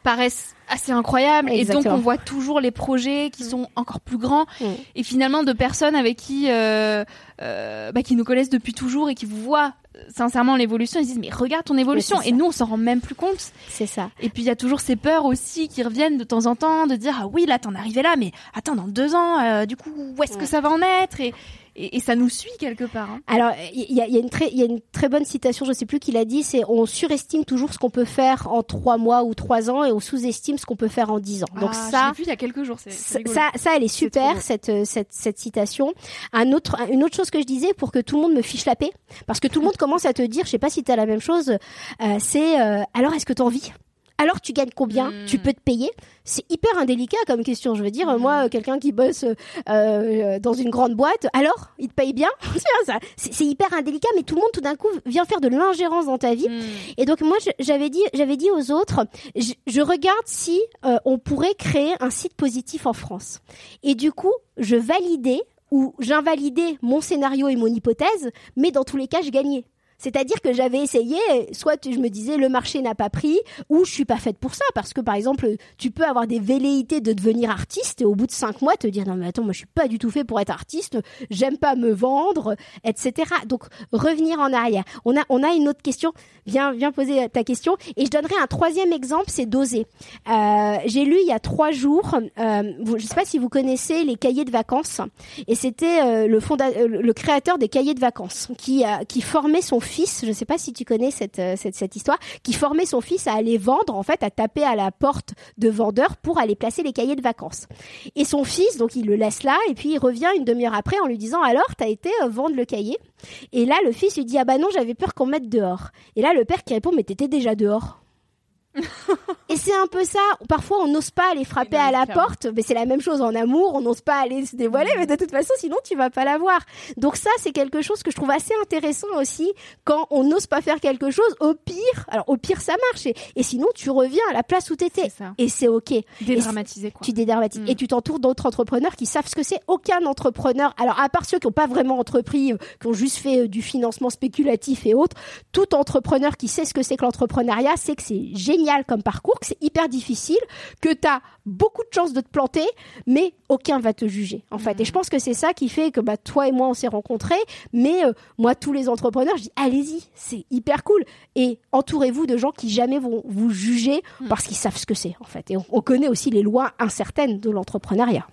paraissent assez incroyables et donc on voit toujours les projets qui sont encore plus grands mm. et finalement de personnes avec qui euh, euh, bah, qui nous connaissent depuis toujours et qui vous voient sincèrement l'évolution, ils disent mais regarde ton évolution et nous on s'en rend même plus compte. C'est ça. Et puis il y a toujours ces peurs aussi qui reviennent de temps en temps de dire ah oui là t'en arrivé là mais attends dans deux ans euh, du coup où est-ce que ça va en être? Et et, ça nous suit quelque part. Hein. Alors, il y a, y, a une très, il y a une très bonne citation, je sais plus qui l'a dit, c'est on surestime toujours ce qu'on peut faire en trois mois ou trois ans et on sous-estime ce qu'on peut faire en dix ans. Donc ah, ça, vu il y a quelques jours. ça, ça, elle est super cette, cette cette citation. Un autre, une autre chose que je disais pour que tout le monde me fiche la paix, parce que tout le monde commence à te dire, je sais pas si tu as la même chose, euh, c'est euh, alors est-ce que tu en vis? Alors tu gagnes combien Tu hmm. peux te payer? C'est hyper indélicat comme question. Je veux dire, hmm. moi, quelqu'un qui bosse euh, dans une grande boîte, alors il te paye bien? C'est hyper indélicat, mais tout le monde tout d'un coup vient faire de l'ingérence dans ta vie. Hmm. Et donc moi, j'avais dit, j'avais dit aux autres, je, regarde si euh, on pourrait créer un site positif en France. Et du coup, je validais ou j'invalidais mon scénario et mon hypothèse, mais dans tous les cas, je gagnais. C'est-à-dire que j'avais essayé, soit je me disais le marché n'a pas pris, ou je suis pas faite pour ça, parce que par exemple, tu peux avoir des velléités de devenir artiste et au bout de cinq mois te dire non mais attends, moi je suis pas du tout fait pour être artiste, j'aime pas me vendre, etc. Donc revenir en arrière. On a on a une autre question. Viens viens poser ta question et je donnerai un troisième exemple, c'est d'oser. Euh, J'ai lu il y a trois jours, euh, je sais pas si vous connaissez les cahiers de vacances, et c'était euh, le fondateur, le créateur des cahiers de vacances qui qui formait son fils, je ne sais pas si tu connais euh, cette, histoire, qui formait son fils à aller vendre, en fait, à taper à la porte de vendeurs pour aller placer les cahiers de vacances. Et son fils, donc il le laisse là, et puis il revient une demi-heure après en lui disant alors, t'as été euh, vendre le cahier? Et là, le fils lui dit ah bah non, j'avais peur qu'on mette dehors. Et là, le père qui répond mais t'étais déjà dehors et c'est un peu ça. Parfois, on n'ose pas aller frapper à la porte, mais c'est la même chose en amour. On n'ose pas aller se dévoiler, mais de toute façon, sinon, tu vas pas la voir. Donc ça, c'est quelque chose que je trouve assez intéressant aussi quand on n'ose pas faire quelque chose. Au pire, alors au pire, ça marche. Et, sinon, tu reviens à la place où t'étais. Et c'est ok. Dédramatiser quoi. Tu dédramatises. Mm. Et tu t'entoures d'autres entrepreneurs qui savent ce que c'est. Aucun entrepreneur, alors à part ceux qui n'ont pas vraiment entrepris, euh, qui ont juste fait euh, du financement spéculatif et autres, tout entrepreneur qui sait ce que c'est que l'entrepreneuriat, c'est que c'est génial comme parcours, que c'est hyper difficile, que tu as beaucoup de chances de te planter, mais aucun va te juger, en fait. Et je pense que c'est ça qui fait que bah, toi et moi, on s'est rencontrés, mais euh, moi, tous les entrepreneurs, je dis, allez-y, c'est hyper cool. Et entourez-vous de gens qui jamais vont vous juger hmm. parce qu'ils savent ce que c'est, en fait. Et on, connaît aussi les lois incertaines de l'entrepreneuriat.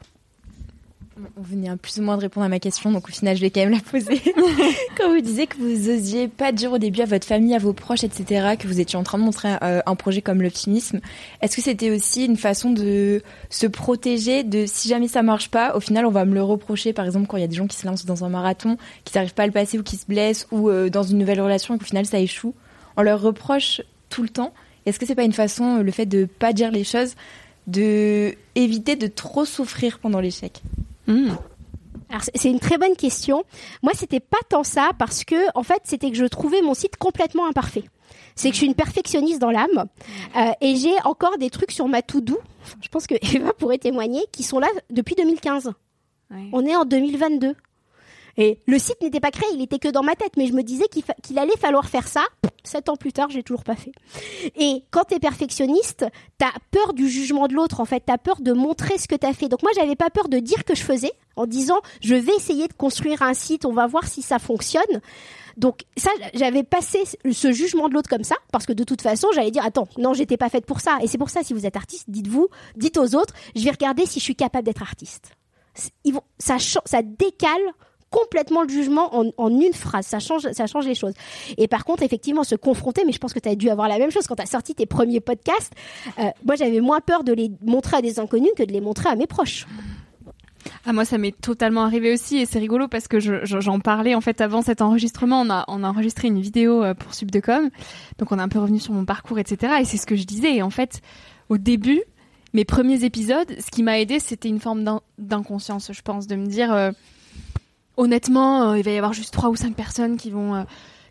Vous venez plus ou moins de répondre à ma question, donc au final, je vais quand même la poser. Quand vous disiez que vous osiez pas dire au début à votre famille, à vos proches, etc., que vous étiez en train de montrer euh, un projet comme l'optimisme, est-ce que c'était aussi une façon de se protéger de si jamais ça marche pas, au final, on va me le reprocher, par exemple, quand il y a des gens qui se lancent dans un marathon, qui n'arrivent pas à le passer ou qui se blessent, ou euh, dans une nouvelle relation et qu'au final, ça échoue. On leur reproche tout le temps? Est-ce que c'est pas une façon, le fait de pas dire les choses, de éviter de trop souffrir pendant l'échec? Hmm. Alors c'est une très bonne question. Moi, c'était pas tant ça parce que en fait, c'était que je trouvais mon site complètement imparfait. C'est que je suis une perfectionniste dans l'âme euh, et j'ai encore des trucs sur ma to-do. Je pense que Eva pourrait témoigner qui sont là depuis 2015. On est en 2022. Et le site n'était pas créé, il était que dans ma tête, mais je me disais qu'il allait falloir faire ça. Sept ans plus tard, j'ai toujours pas fait. Et quand tu es perfectionniste, t'as peur du jugement de l'autre, en fait, t'as peur de montrer ce que t'as fait. Donc moi, j'avais pas peur de dire que je faisais, en disant, je vais essayer de construire un site, on va voir si ça fonctionne. Donc ça, j'avais passé ce jugement de l'autre comme ça, parce que de toute façon, j'allais dire, attends, non, j'étais pas faite pour ça. Et c'est pour ça, si vous êtes artiste, dites-vous, dites aux autres, je vais regarder si je suis capable d'être artiste. Ça décale complètement le jugement en, une phrase. Ça change, ça change les choses. Et par contre, effectivement, se confronter, mais je pense que tu as dû avoir la même chose quand tu as sorti tes premiers podcasts. Euh, moi, j'avais moins peur de les montrer à des inconnus que de les montrer à mes proches. Ah, moi, ça m'est totalement arrivé aussi et c'est rigolo parce que j'en parlais en fait avant cet enregistrement. On a, a enregistré une vidéo euh, pour Subdecom, donc on est un peu revenu sur mon parcours, etc. Et c'est ce que je disais. Et en fait, au début, mes premiers épisodes, ce qui m'a aidé, c'était une forme d'inconscience, je pense, de me dire. Euh, honnêtement, euh, il va y avoir juste trois ou cinq personnes qui vont euh,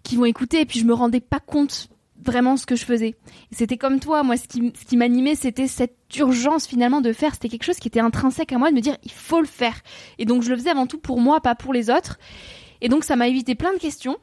qui vont écouter et puis je me rendais pas compte vraiment ce que je faisais. C'était comme toi, moi ce qui ce qui m'animait, c'était cette urgence finalement de faire, c'était quelque chose qui était intrinsèque à moi de me dire il faut le faire. Et donc je le faisais avant tout pour moi, pas pour les autres. Et donc ça m'a évité plein de questions.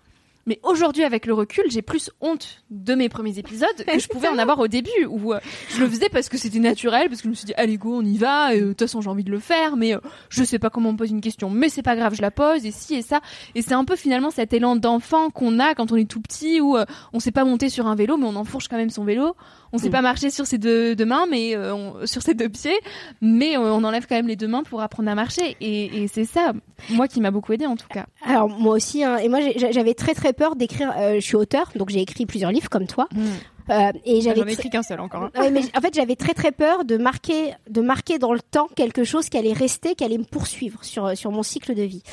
Mais aujourd'hui, avec le recul, j'ai plus honte de mes premiers épisodes que je pouvais en avoir au début, où euh, je le faisais parce que c'était naturel, parce que je me suis dit, allez go, on y va, euh, de toute façon j'ai envie de le faire, mais euh, je sais pas comment on pose une question, mais c'est pas grave, je la pose, et si et ça. Et c'est un peu finalement cet élan d'enfant qu'on a quand on est tout petit, où on sait pas monter sur un vélo, mais on enfourche quand même son vélo, on sait mm. pas marcher sur ses deux, deux mains, mais sur ses deux pieds, mais on enlève quand même les deux mains pour apprendre à marcher, et, et c'est ça, moi qui m'a beaucoup aidé en tout cas. Alors moi aussi, hein, et moi j'avais très très peur d'écrire. Euh, je suis auteur, donc j'ai écrit plusieurs livres comme toi. Hmm. Euh, et j'avais écrit qu'un seul encore. Hein. mais en fait, j'avais très très peur de marquer, de marquer dans le temps quelque chose qui allait rester, qui allait me poursuivre sur sur mon cycle de vie.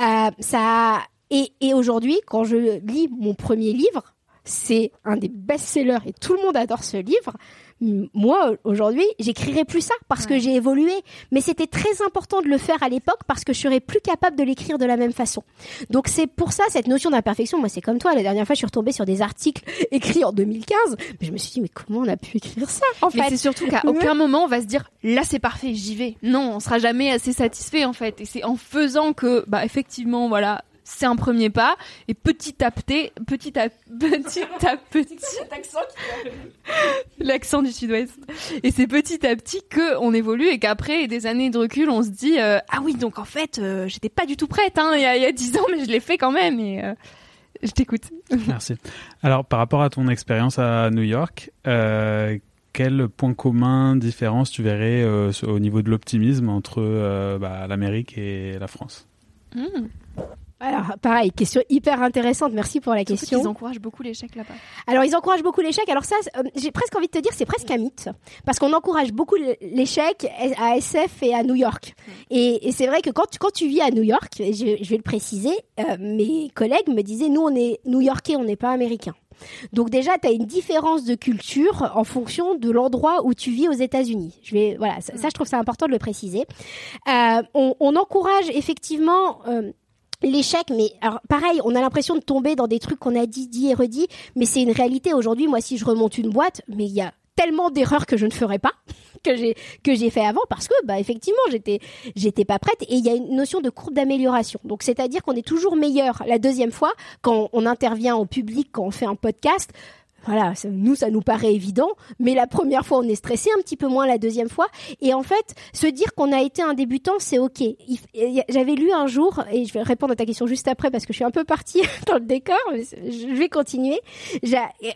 Euh, ça et, et aujourd'hui, quand je lis mon premier livre, c'est un des best-sellers et tout le monde adore ce livre. Moi aujourd'hui j'écrirai plus ça parce que j'ai évolué. Mais c'était très important de le faire à l'époque parce que je serais plus capable de l'écrire de la même façon. Donc c'est pour ça cette notion d'imperfection. Moi c'est comme toi. La dernière fois je suis retombée sur des articles écrits en 2015 mais je me suis dit mais comment on a pu écrire ça? En mais c'est surtout qu'à aucun moment on va se dire là c'est parfait j'y vais. Non on sera jamais assez satisfait en fait. Et c'est en faisant que bah effectivement voilà c'est un premier pas et petit à petit petit à petit à petit l'accent du sud-ouest. Et c'est petit à petit que on évolue et qu'après des années de recul on se dit euh, ah oui donc en fait euh, j'étais pas du tout prête hein, il y a dix ans mais je l'ai fait quand même et euh, je t'écoute. Merci. Alors par rapport à ton expérience à New York quel point commun, différence tu verrais au niveau de l'optimisme entre bah, l'Amérique et la France? Hmm. Alors, pareil, question hyper intéressante. Merci pour la question. Ils encouragent beaucoup l'échec là-bas. Alors, ils encouragent beaucoup l'échec. Alors ça, euh, j'ai presque envie de te dire, c'est presque un mythe, parce qu'on encourage beaucoup l'échec à SF et à New York. Mm. Et, c'est vrai que quand tu, quand tu vis à New York, je, je vais le préciser, euh, mes collègues me disaient, nous, on est New-Yorkais, on n'est pas américains. Donc déjà, tu as une différence de culture en fonction de l'endroit où tu vis aux États-Unis. Je vais, voilà, ça, je trouve ça important de le préciser. Euh, on, on, encourage effectivement l'échec, mais alors pareil, on a l'impression de tomber dans des trucs qu'on a dit, dit et redit, mais c'est une réalité. Aujourd'hui, moi, si je remonte une boîte, mais il y a tellement d'erreurs que je ne ferais pas que j'ai que j'ai fait avant parce que bah effectivement j'étais j'étais pas prête et il y a une notion de courbe d'amélioration donc c'est à dire qu'on est toujours meilleur la deuxième fois quand on intervient au public quand on fait un podcast voilà, nous, ça nous paraît évident, mais la première fois, on est stressé, un petit peu moins la deuxième fois. Et en fait, se dire qu'on a été un débutant, c'est OK. J'avais lu un jour, et je vais répondre à ta question juste après parce que je suis un peu partie dans le décor, mais je vais continuer.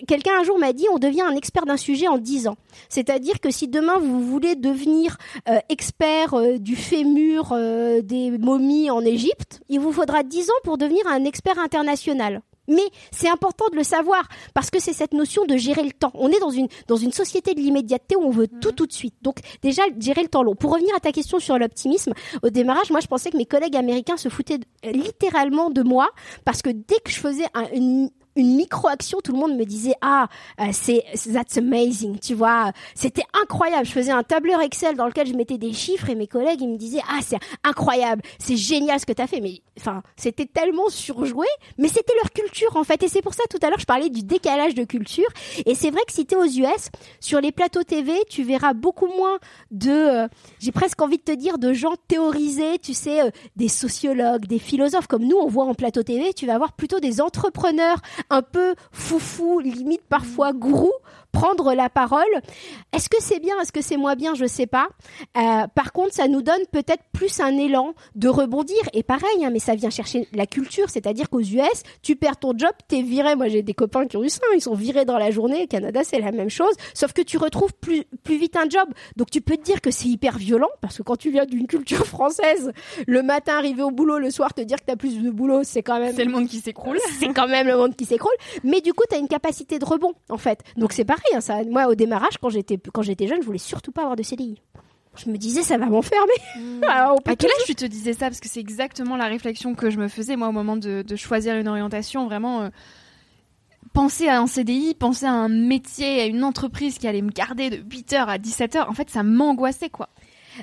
Quelqu'un un jour m'a dit, on devient un expert d'un sujet en 10 ans. C'est-à-dire que si demain, vous voulez devenir euh, expert euh, du fémur euh, des momies en Égypte, il vous faudra 10 ans pour devenir un expert international. Mais c'est important de le savoir parce que c'est cette notion de gérer le temps. On est dans une dans une société de l'immédiateté où on veut tout mhm. tout de suite. Donc déjà gérer le temps long. Pour revenir à ta question sur l'optimisme, au démarrage, moi je pensais que mes collègues américains se foutaient littéralement de moi parce que dès que je faisais un, une, une micro-action, tout le monde me disait ah euh, c'est that's amazing, tu vois, c'était incroyable. Je faisais un tableur Excel dans lequel je mettais des chiffres et mes collègues ils me disaient ah c'est incroyable, c'est génial ce que tu as fait. Mais enfin c'était tellement surjoué, mais c'était leur culture en fait. Et c'est pour ça tout à l'heure je parlais du décalage de culture. Et c'est vrai que si tu es aux US sur les plateaux TV, tu verras beaucoup moins de, euh, j'ai presque envie de te dire de gens théorisés, tu sais, euh, des sociologues, des philosophes comme nous on voit en plateau TV. Tu vas avoir plutôt des entrepreneurs un peu foufou, limite parfois gourou, prendre la parole. Est-ce que c'est bien, est-ce que c'est moins bien, je sais pas. Euh, par contre, ça nous donne peut-être plus un élan de rebondir. Et pareil, hein, mais ça vient chercher la culture, c'est-à-dire qu'aux US, tu perds ton job, t'es viré. Moi, j'ai des copains qui ont eu ça, ils sont virés dans la journée. Au Canada, c'est la même chose, sauf que tu retrouves plus plus vite un job. Donc tu peux te dire que c'est hyper violent parce que quand tu viens d'une culture française, le matin arriver au boulot, le soir te dire que t'as plus de boulot, c'est quand même c'est le monde qui s'écroule. c'est quand même le monde qui s'écroule. Mais du coup, t'as une capacité de rebond en fait. Donc c'est pareil. Hein, ça, moi, au démarrage, quand j'étais quand j'étais jeune, je voulais surtout pas avoir de CDI. Je me disais, ça va m'enfermer. Mmh. à quel âge tu te disais ça? Parce que c'est exactement la réflexion que je me faisais, moi, au moment de, choisir une orientation. Vraiment, euh, penser à un CDI, penser à un métier, à une entreprise qui allait me garder de 8h à 17h, en fait, ça m'angoissait, quoi.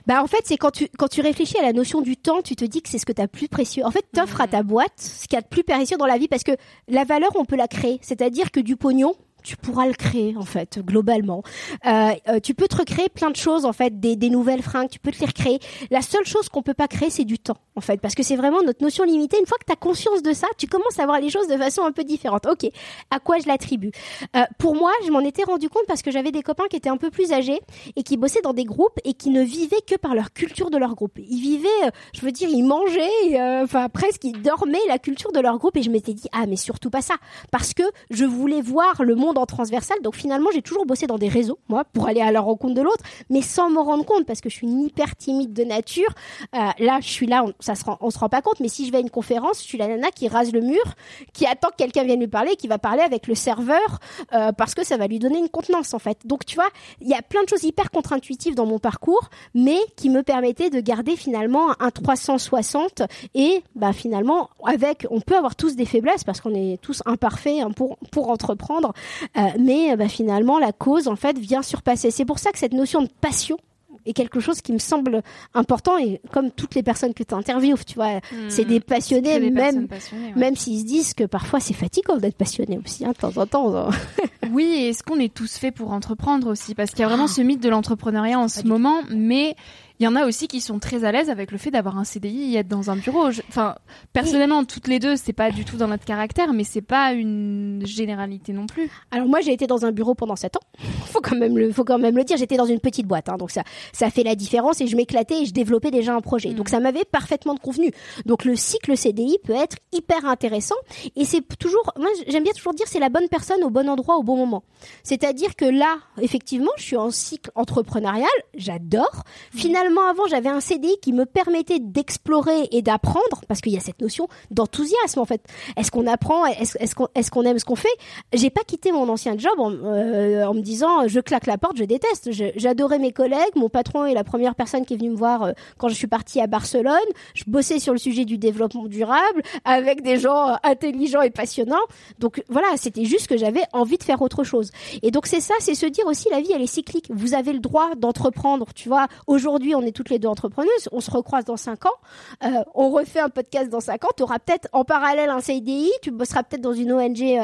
Bah en fait, c'est quand tu quand tu réfléchis à la notion du temps, tu te dis que c'est ce que tu as plus précieux. En fait, t'offres à ta boîte ce qu'il y a de plus précieux dans la vie parce que la valeur, on peut la créer. C'est-à-dire que du pognon, tu pourras le créer en fait globalement. Euh, euh, tu peux te recréer plein de choses en fait, des, nouvelles fringues, tu peux te les recréer. La seule chose qu'on peut pas créer, c'est du temps en fait, parce que c'est vraiment notre notion limitée. Une fois que tu as conscience de ça, tu commences à voir les choses de façon un peu différente. Ok, à quoi je l'attribue euh, Pour moi, je m'en étais rendu compte parce que j'avais des copains qui étaient un peu plus âgés et qui bossaient dans des groupes et qui ne vivaient que par leur culture de leur groupe. Ils vivaient, je veux dire, ils mangeaient, euh, enfin presque, ils dormaient la culture de leur groupe et je m'étais dit ah mais surtout pas ça, parce que je voulais voir le monde en transversal. Donc finalement, j'ai toujours bossé dans des réseaux, moi, pour aller à la rencontre de l'autre, mais sans me rendre compte parce que je suis une hyper timide de nature. là, je suis là, ça se rend, on se rend pas compte, mais si je vais à une conférence, je suis la nana qui rase le mur, qui attend que quelqu'un vienne lui parler, qui va parler avec le serveur euh, parce que ça va lui donner une contenance en fait. Donc tu vois, il y a plein de choses hyper contre-intuitives dans mon parcours, mais qui me permettaient de garder finalement un 360 et bah finalement avec, on peut avoir tous des faiblesses parce qu'on est tous imparfaits hein, pour pour entreprendre, euh, mais bah, finalement la cause en fait vient surpasser. C'est pour ça que cette notion de passion est quelque chose qui me semble important et comme toutes les personnes que tu interviews, tu vois, hmm. c'est des passionnés, même, même s'ils se disent que parfois c'est fatigant d'être passionné aussi, hein, de temps en temps. oui, et est-ce qu'on est tous faits pour entreprendre aussi? Parce qu'il y a vraiment ce mythe de l'entrepreneuriat en ce moment, mais il y en a aussi qui sont très à l'aise avec le fait d'avoir un CDI et être dans un bureau. enfin, personnellement, toutes les deux, c'est pas du tout dans notre caractère, mais c'est pas une généralité non plus. Alors moi, j'ai été dans un bureau pendant 7 ans. faut quand même le, faut quand même le dire. J'étais dans une petite boîte, hein, donc ça, ça fait la différence et je m'éclatais et je développais déjà un projet. Donc mm. ça m'avait parfaitement convenu. Donc le cycle CDI peut être hyper intéressant et c'est toujours, moi j'aime bien toujours dire, c'est la bonne personne au bon endroit au bon moment. C'est-à-dire que là, effectivement, je suis en cycle entrepreneurial, j'adore. Mm. Avant, j'avais un CDI qui me permettait d'explorer et d'apprendre, parce qu'il y a cette notion d'enthousiasme en fait. Est-ce qu'on apprend? Est-ce qu'on aime ce qu'on fait? J'ai pas quitté mon ancien job en, euh, me disant je claque la porte, je déteste. J'adorais mes collègues. Mon patron est la première personne qui est venue me voir euh, quand je suis partie à Barcelone. Je bossais sur le sujet du développement durable avec des gens euh, intelligents et passionnants. Donc voilà, c'était juste que j'avais envie de faire autre chose. Et donc c'est ça, c'est se dire aussi la vie elle est cyclique. Vous avez le droit d'entreprendre. Tu vois, aujourd'hui on est toutes les deux entrepreneuses, on se recroise dans 5 ans, euh, on refait un podcast dans 5 ans, tu auras peut-être en parallèle un CDI, tu bosseras peut-être dans une ONG euh,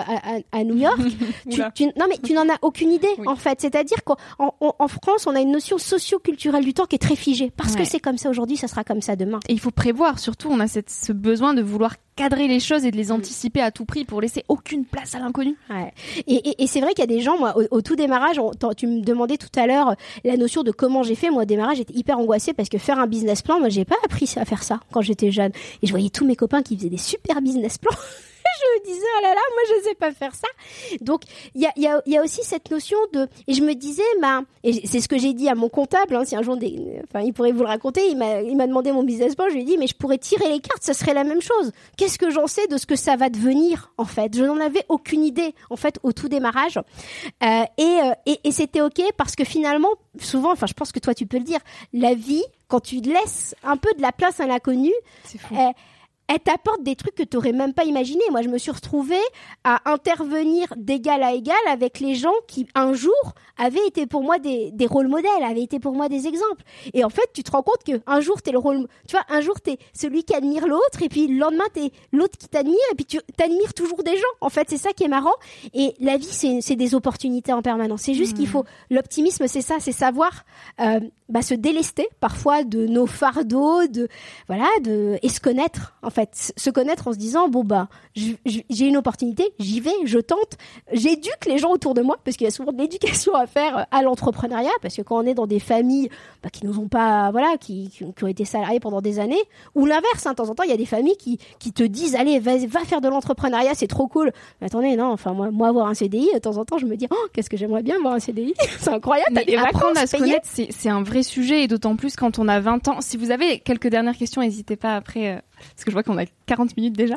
à, New York. tu, non mais tu n'en as aucune idée en fait. C'est-à-dire qu'en en, France, on a une notion socio-culturelle du temps qui est très figée. Parce que c'est comme ça aujourd'hui, ça sera comme ça demain. Et il faut prévoir, surtout, on a cette, ce besoin de vouloir cadrer les choses et de les mm. anticiper à tout prix pour laisser aucune place à l'inconnu. Ouais. Et, et, c'est vrai qu'il y a des gens, moi, au, tout démarrage, tu me demandais tout à l'heure la notion de comment j'ai fait. Moi, au démarrage, j'étais hyper angoissée parce que faire un business plan, moi, j'ai pas appris à faire ça quand j'étais jeune. Et je voyais tous mes copains qui faisaient des super business plans. je me disais, oh là là, moi je sais pas faire ça. Donc il y a, y, a, y a, aussi cette notion de, et je me disais, bah, et c'est ce que j'ai dit à mon comptable, hein, si un jour, des, enfin il pourrait vous le raconter, il m'a, il m'a demandé mon business plan, je lui ai dit, mais je pourrais tirer les cartes, ça serait la même chose. Qu'est-ce que j'en sais de ce que ça va devenir en fait? Je n'en avais aucune idée en fait au tout démarrage, euh, et, euh, et, et c'était ok parce que finalement, souvent, enfin je pense que toi tu peux le dire, la vie quand tu laisses un peu de la place à l'inconnu, euh, elle t'apporte des trucs que tu n'aurais même pas imaginé. Moi, je me suis retrouvée à intervenir d'égal à égal avec les gens qui, un jour, avaient été pour moi des, des rôles modèles, avaient été pour moi des exemples. Et en fait, tu te rends compte que un jour, tu es le rôle, tu vois, un jour, tu es celui qui admire l'autre, et puis le lendemain, tu es l'autre qui t'admire, et puis tu t'admires toujours des gens. En fait, c'est ça qui est marrant. Et la vie, c'est des opportunités en permanence. C'est juste qu'il mmh. faut, l'optimisme, c'est ça, c'est savoir euh, bah, se délester parfois de nos fardeaux, de, voilà, de, et se connaître, en fait, se connaître en se disant bon bah j'ai une opportunité, j'y vais, je tente, j'éduque les gens autour de moi parce qu'il y a souvent de l'éducation à faire à l'entrepreneuriat parce que quand on est dans des familles bah, qui nous ont pas voilà qui, qui, ont été salariés pendant des années ou l'inverse, hein, de temps en temps il y a des familles qui, qui te disent allez va, va faire de l'entrepreneuriat c'est trop cool. Mais attendez non enfin moi moi avoir un CDI de temps en temps je me dis oh qu'est-ce que j'aimerais bien avoir un CDI c'est incroyable. Mais apprendre à se connaître c'est un vrai sujet et d'autant plus quand on a 20 ans. Si vous avez quelques dernières questions n'hésitez pas après. Parce que je vois qu'on a 40 minutes déjà.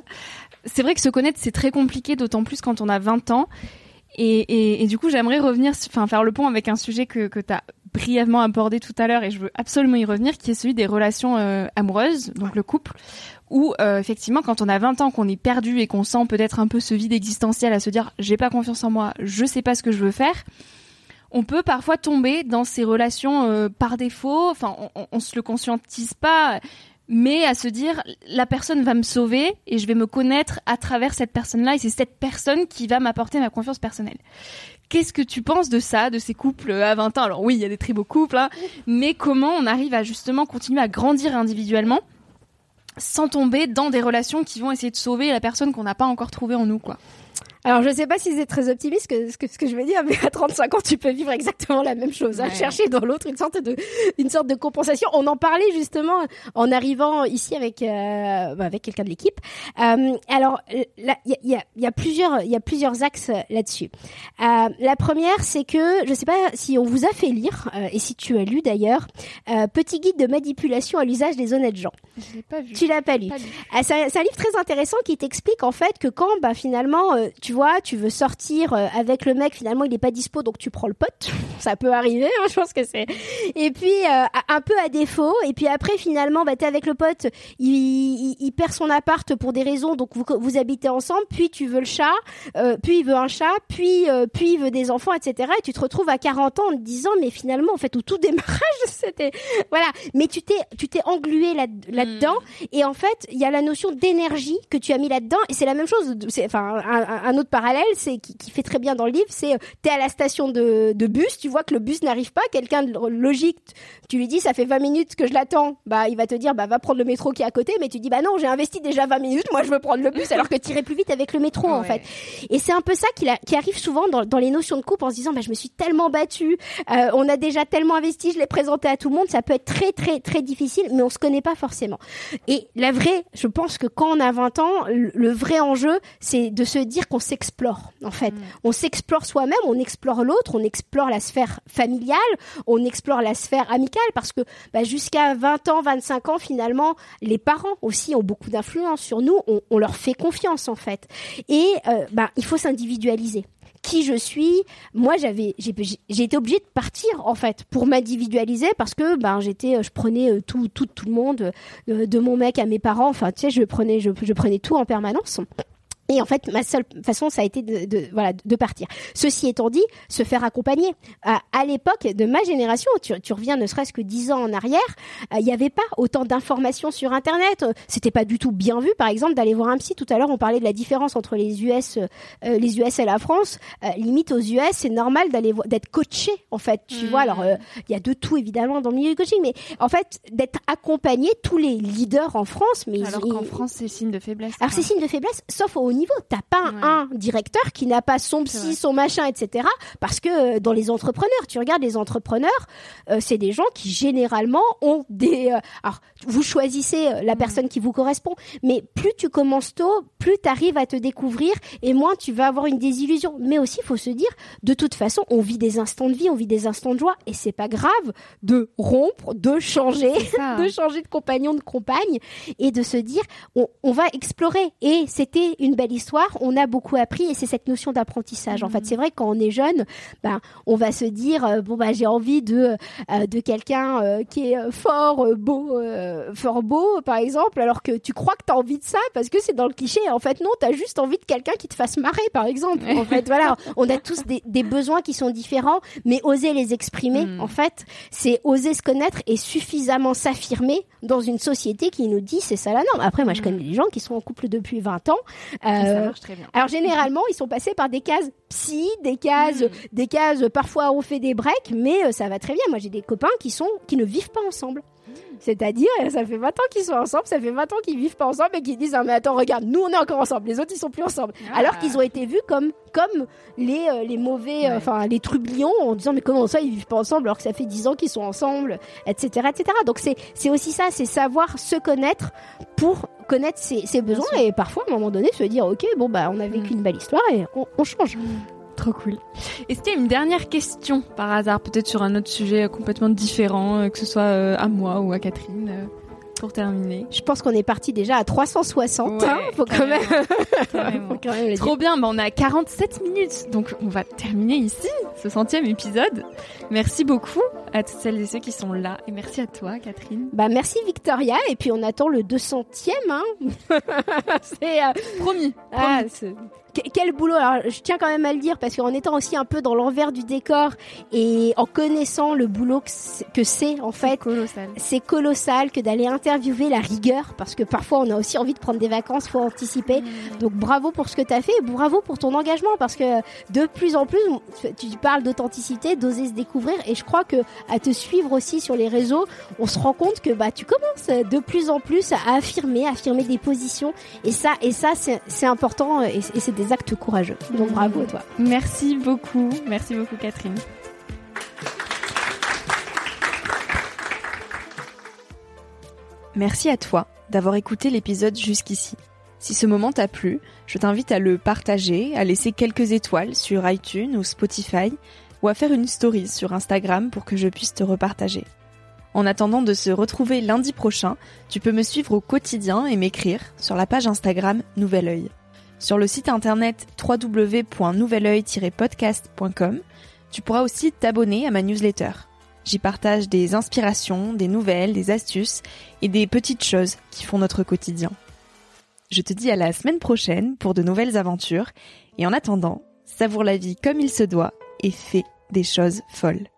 C'est vrai que se connaître, c'est très compliqué, d'autant plus quand on a 20 ans. Et, du coup, j'aimerais revenir, enfin, faire le pont avec un sujet que, que tu as brièvement abordé tout à l'heure et je veux absolument y revenir, qui est celui des relations euh, amoureuses, donc le couple, où euh, effectivement, quand on a 20 ans, qu'on est perdu et qu'on sent peut-être un peu ce vide existentiel à se dire, j'ai pas confiance en moi, je sais pas ce que je veux faire on peut parfois tomber dans ces relations euh, par défaut. Enfin, on, on, se le conscientise pas, mais à se dire la personne va me sauver et je vais me connaître à travers cette personne-là et c'est cette personne qui va m'apporter ma confiance personnelle. Qu'est-ce que tu penses de ça, de ces couples à 20 ans? Alors oui, il y a des très beaux couples, hein, mais comment on arrive à justement continuer à grandir individuellement sans tomber dans des relations qui vont essayer de sauver la personne qu'on n'a pas encore trouvée en nous, quoi? Alors, je sais pas si c'est très optimiste que, ce, que, ce que je veux dire, mais à 35 ans, tu peux vivre exactement la même chose. À chercher dans l'autre une sorte de, une sorte de compensation. On en parlait justement en arrivant ici avec, euh, bah, avec quelqu'un de l'équipe. Euh, alors, il y a, y a, plusieurs, il y a plusieurs axes là-dessus. Euh, la première, c'est que je sais pas si on vous a fait lire euh, et si tu as lu d'ailleurs, petit guide de manipulation à l'usage des honnêtes gens. Je l'ai pas vu. Tu l'as pas lu. Ah, c'est un livre très intéressant qui t'explique en fait que quand, bah finalement, tu vois, tu veux sortir euh, avec le mec, finalement il n'est pas dispo, donc tu prends le pote. Ça peut arriver, hein, je pense que c'est. Et puis euh, un peu à défaut. Et puis après finalement, bah t'es avec le pote, il, il, perd son appart pour des raisons, donc vous, vous habitez ensemble. Puis tu veux le chat, euh, puis il veut un chat, puis puis il veut des enfants, etc. Et tu te retrouves à 40 ans en te disant, mais finalement en fait au tout démarrage c'était voilà. Mais tu t'es tu t'es englué là là dedans. Hmm. Et en fait il y a la notion d'énergie que tu as mis là dedans. Et c'est la même chose. C'est enfin un, un autre parallèle, c'est qui, fait très bien dans le livre, c'est euh, t'es à la station de, bus, tu vois que le bus n'arrive pas, quelqu'un de logique, tu lui dis ça fait 20 minutes que je l'attends, bah il va te dire bah va prendre le métro qui est à côté, mais tu dis bah non j'ai investi déjà 20 minutes, moi je veux prendre le bus alors que tirer plus vite avec le métro en fait. Et c'est un peu ça qui, qui arrive souvent dans, les notions de couple en se disant bah je me suis tellement battue, euh, on a déjà tellement investi, je l'ai présenté à tout le monde, ça peut être très très très difficile, mais on se connaît pas forcément. Et la vraie, je pense que quand on a 20 ans, le, vrai enjeu c'est de se dire qu'on s'explore en fait. Mm. On s'explore soi-même, on explore l'autre, on explore la sphère familiale, on explore la sphère amicale parce que bah, jusqu'à 20 ans, 25 ans, finalement, les parents aussi ont beaucoup d'influence sur nous, on, leur fait confiance en fait. Et euh, bah, il faut s'individualiser qui je suis. Moi, j'avais, j'ai été obligée de partir en fait pour m'individualiser parce que ben j'étais, je prenais euh, tout, tout, tout le monde, euh, de mon mec à mes parents. Enfin, tu sais, je prenais, je, je prenais tout en permanence. Et en fait, ma seule façon, ça a été de, de voilà de partir. Ceci étant dit, se faire accompagner. À, à l'époque de ma génération, tu, tu reviens ne serait-ce que dix ans en arrière, euh, il n'y avait pas autant d'informations sur Internet. C'était pas du tout bien vu, par exemple, d'aller voir un psy. Tout à l'heure, on parlait de la différence entre les US, euh, les US et la France. Euh, limite aux US, c'est normal d'aller d'être coaché en fait. Tu vois, alors il y a de tout évidemment dans le milieu du coaching, mais en fait d'être accompagné, tous les leaders en France, mais alors qu'en France c'est signe de faiblesse. Alors c'est signe de faiblesse, sauf au niveau. T'as pas un directeur qui n'a pas son psy, son machin, etc. Parce que euh, dans les entrepreneurs, tu regardes les entrepreneurs, euh, c'est des gens qui généralement ont des. Euh, alors, vous choisissez la mm. personne qui vous correspond, mais plus tu commences tôt, plus tu arrives à te découvrir et moins tu vas avoir une désillusion. Mais aussi, il faut se dire, de toute façon, on vit des instants de vie, on vit des instants de joie, et c'est pas grave de rompre, de changer, de changer de compagnon, de compagne, et de se dire, on, on va explorer. Et c'était une belle histoire on a beaucoup appris et c'est cette notion d'apprentissage. En fait, mhm. c'est vrai que quand on est jeune, ben on va se dire euh, bon bah j'ai envie de euh, de quelqu'un euh, qui est fort beau fort beau par exemple alors que tu crois que tu as envie de ça parce que c'est dans le cliché en fait non, tu as juste envie de quelqu'un qui te fasse marrer par exemple. En fait, voilà, on a tous des, besoins qui sont différents mais oser les exprimer mhm. en fait, c'est oser se connaître et suffisamment s'affirmer dans une société qui nous dit c'est ça la norme. Après moi je mhm. connais des gens qui sont en couple depuis 20 ans alors généralement, ils sont passés par des cases psy, des cases, hmm. des cases. Parfois, on fait des breaks, mais euh, ça va très bien. Moi, j'ai des copains qui sont qui ne vivent pas ensemble. Hmm. C'est-à-dire, ça fait 20 ans qu'ils sont ensemble, ça fait 20 ans qu'ils vivent pas ensemble et qu'ils disent ah mais attends regarde, nous on est encore ensemble, les autres ils sont plus ensemble. Ah. Alors qu'ils ont été vus comme comme les euh, les mauvais, euh, enfin les trublions en disant mais comment ça ils vivent pas ensemble alors que ça fait 10 ans qu'ils sont ensemble, etc etc. Donc c'est aussi ça, c'est savoir se connaître pour connaître ses, besoins et parfois à un moment donné se dire ok bon bah on a vécu mm. une belle histoire et on, change. Mm. Trop cool. Y a une dernière question par hasard, peut-être sur un autre sujet complètement différent, euh, que ce soit euh, à moi ou à Catherine euh, pour terminer. Je pense qu'on est parti déjà à 360. hein, faut, quand même... faut quand même. Trop bien, bah on a 47 minutes, donc on va terminer ici ce centième épisode. Merci beaucoup à toutes celles et ceux qui sont là, et merci à toi, Catherine. Bah merci Victoria, et puis on attend le 200e. Hein. C'est promis. Ah, quel boulot Alors, je tiens quand même à le dire parce qu'en étant aussi un peu dans l'envers du décor et en connaissant le boulot que c'est en fait, c'est colossal que d'aller interviewer la rigueur parce que parfois on a aussi envie de prendre des vacances, faut anticiper. Mmh. Donc bravo pour ce que tu as fait, et bravo pour ton engagement parce que de plus en plus tu parles d'authenticité, d'oser se découvrir et je crois que à te suivre aussi sur les réseaux, on se rend compte que bah tu commences de plus en plus à affirmer, à affirmer des positions et ça et ça c'est important et, et c'est des actes courageux. Donc bravo à toi. Merci beaucoup. Merci beaucoup Catherine. Merci à toi d'avoir écouté l'épisode jusqu'ici. Si ce moment t'a plu, je t'invite à le partager, à laisser quelques étoiles sur iTunes ou Spotify, ou à faire une story sur Instagram pour que je puisse te repartager. En attendant de se retrouver lundi prochain, tu peux me suivre au quotidien et m'écrire sur la page Instagram Nouvel Oeil. Sur le site internet www.nouveloeil-podcast.com, tu pourras aussi t'abonner à ma newsletter. J'y partage des inspirations, des nouvelles, des astuces et des petites choses qui font notre quotidien. Je te dis à la semaine prochaine pour de nouvelles aventures et en attendant, savoure la vie comme il se doit et fais des choses folles.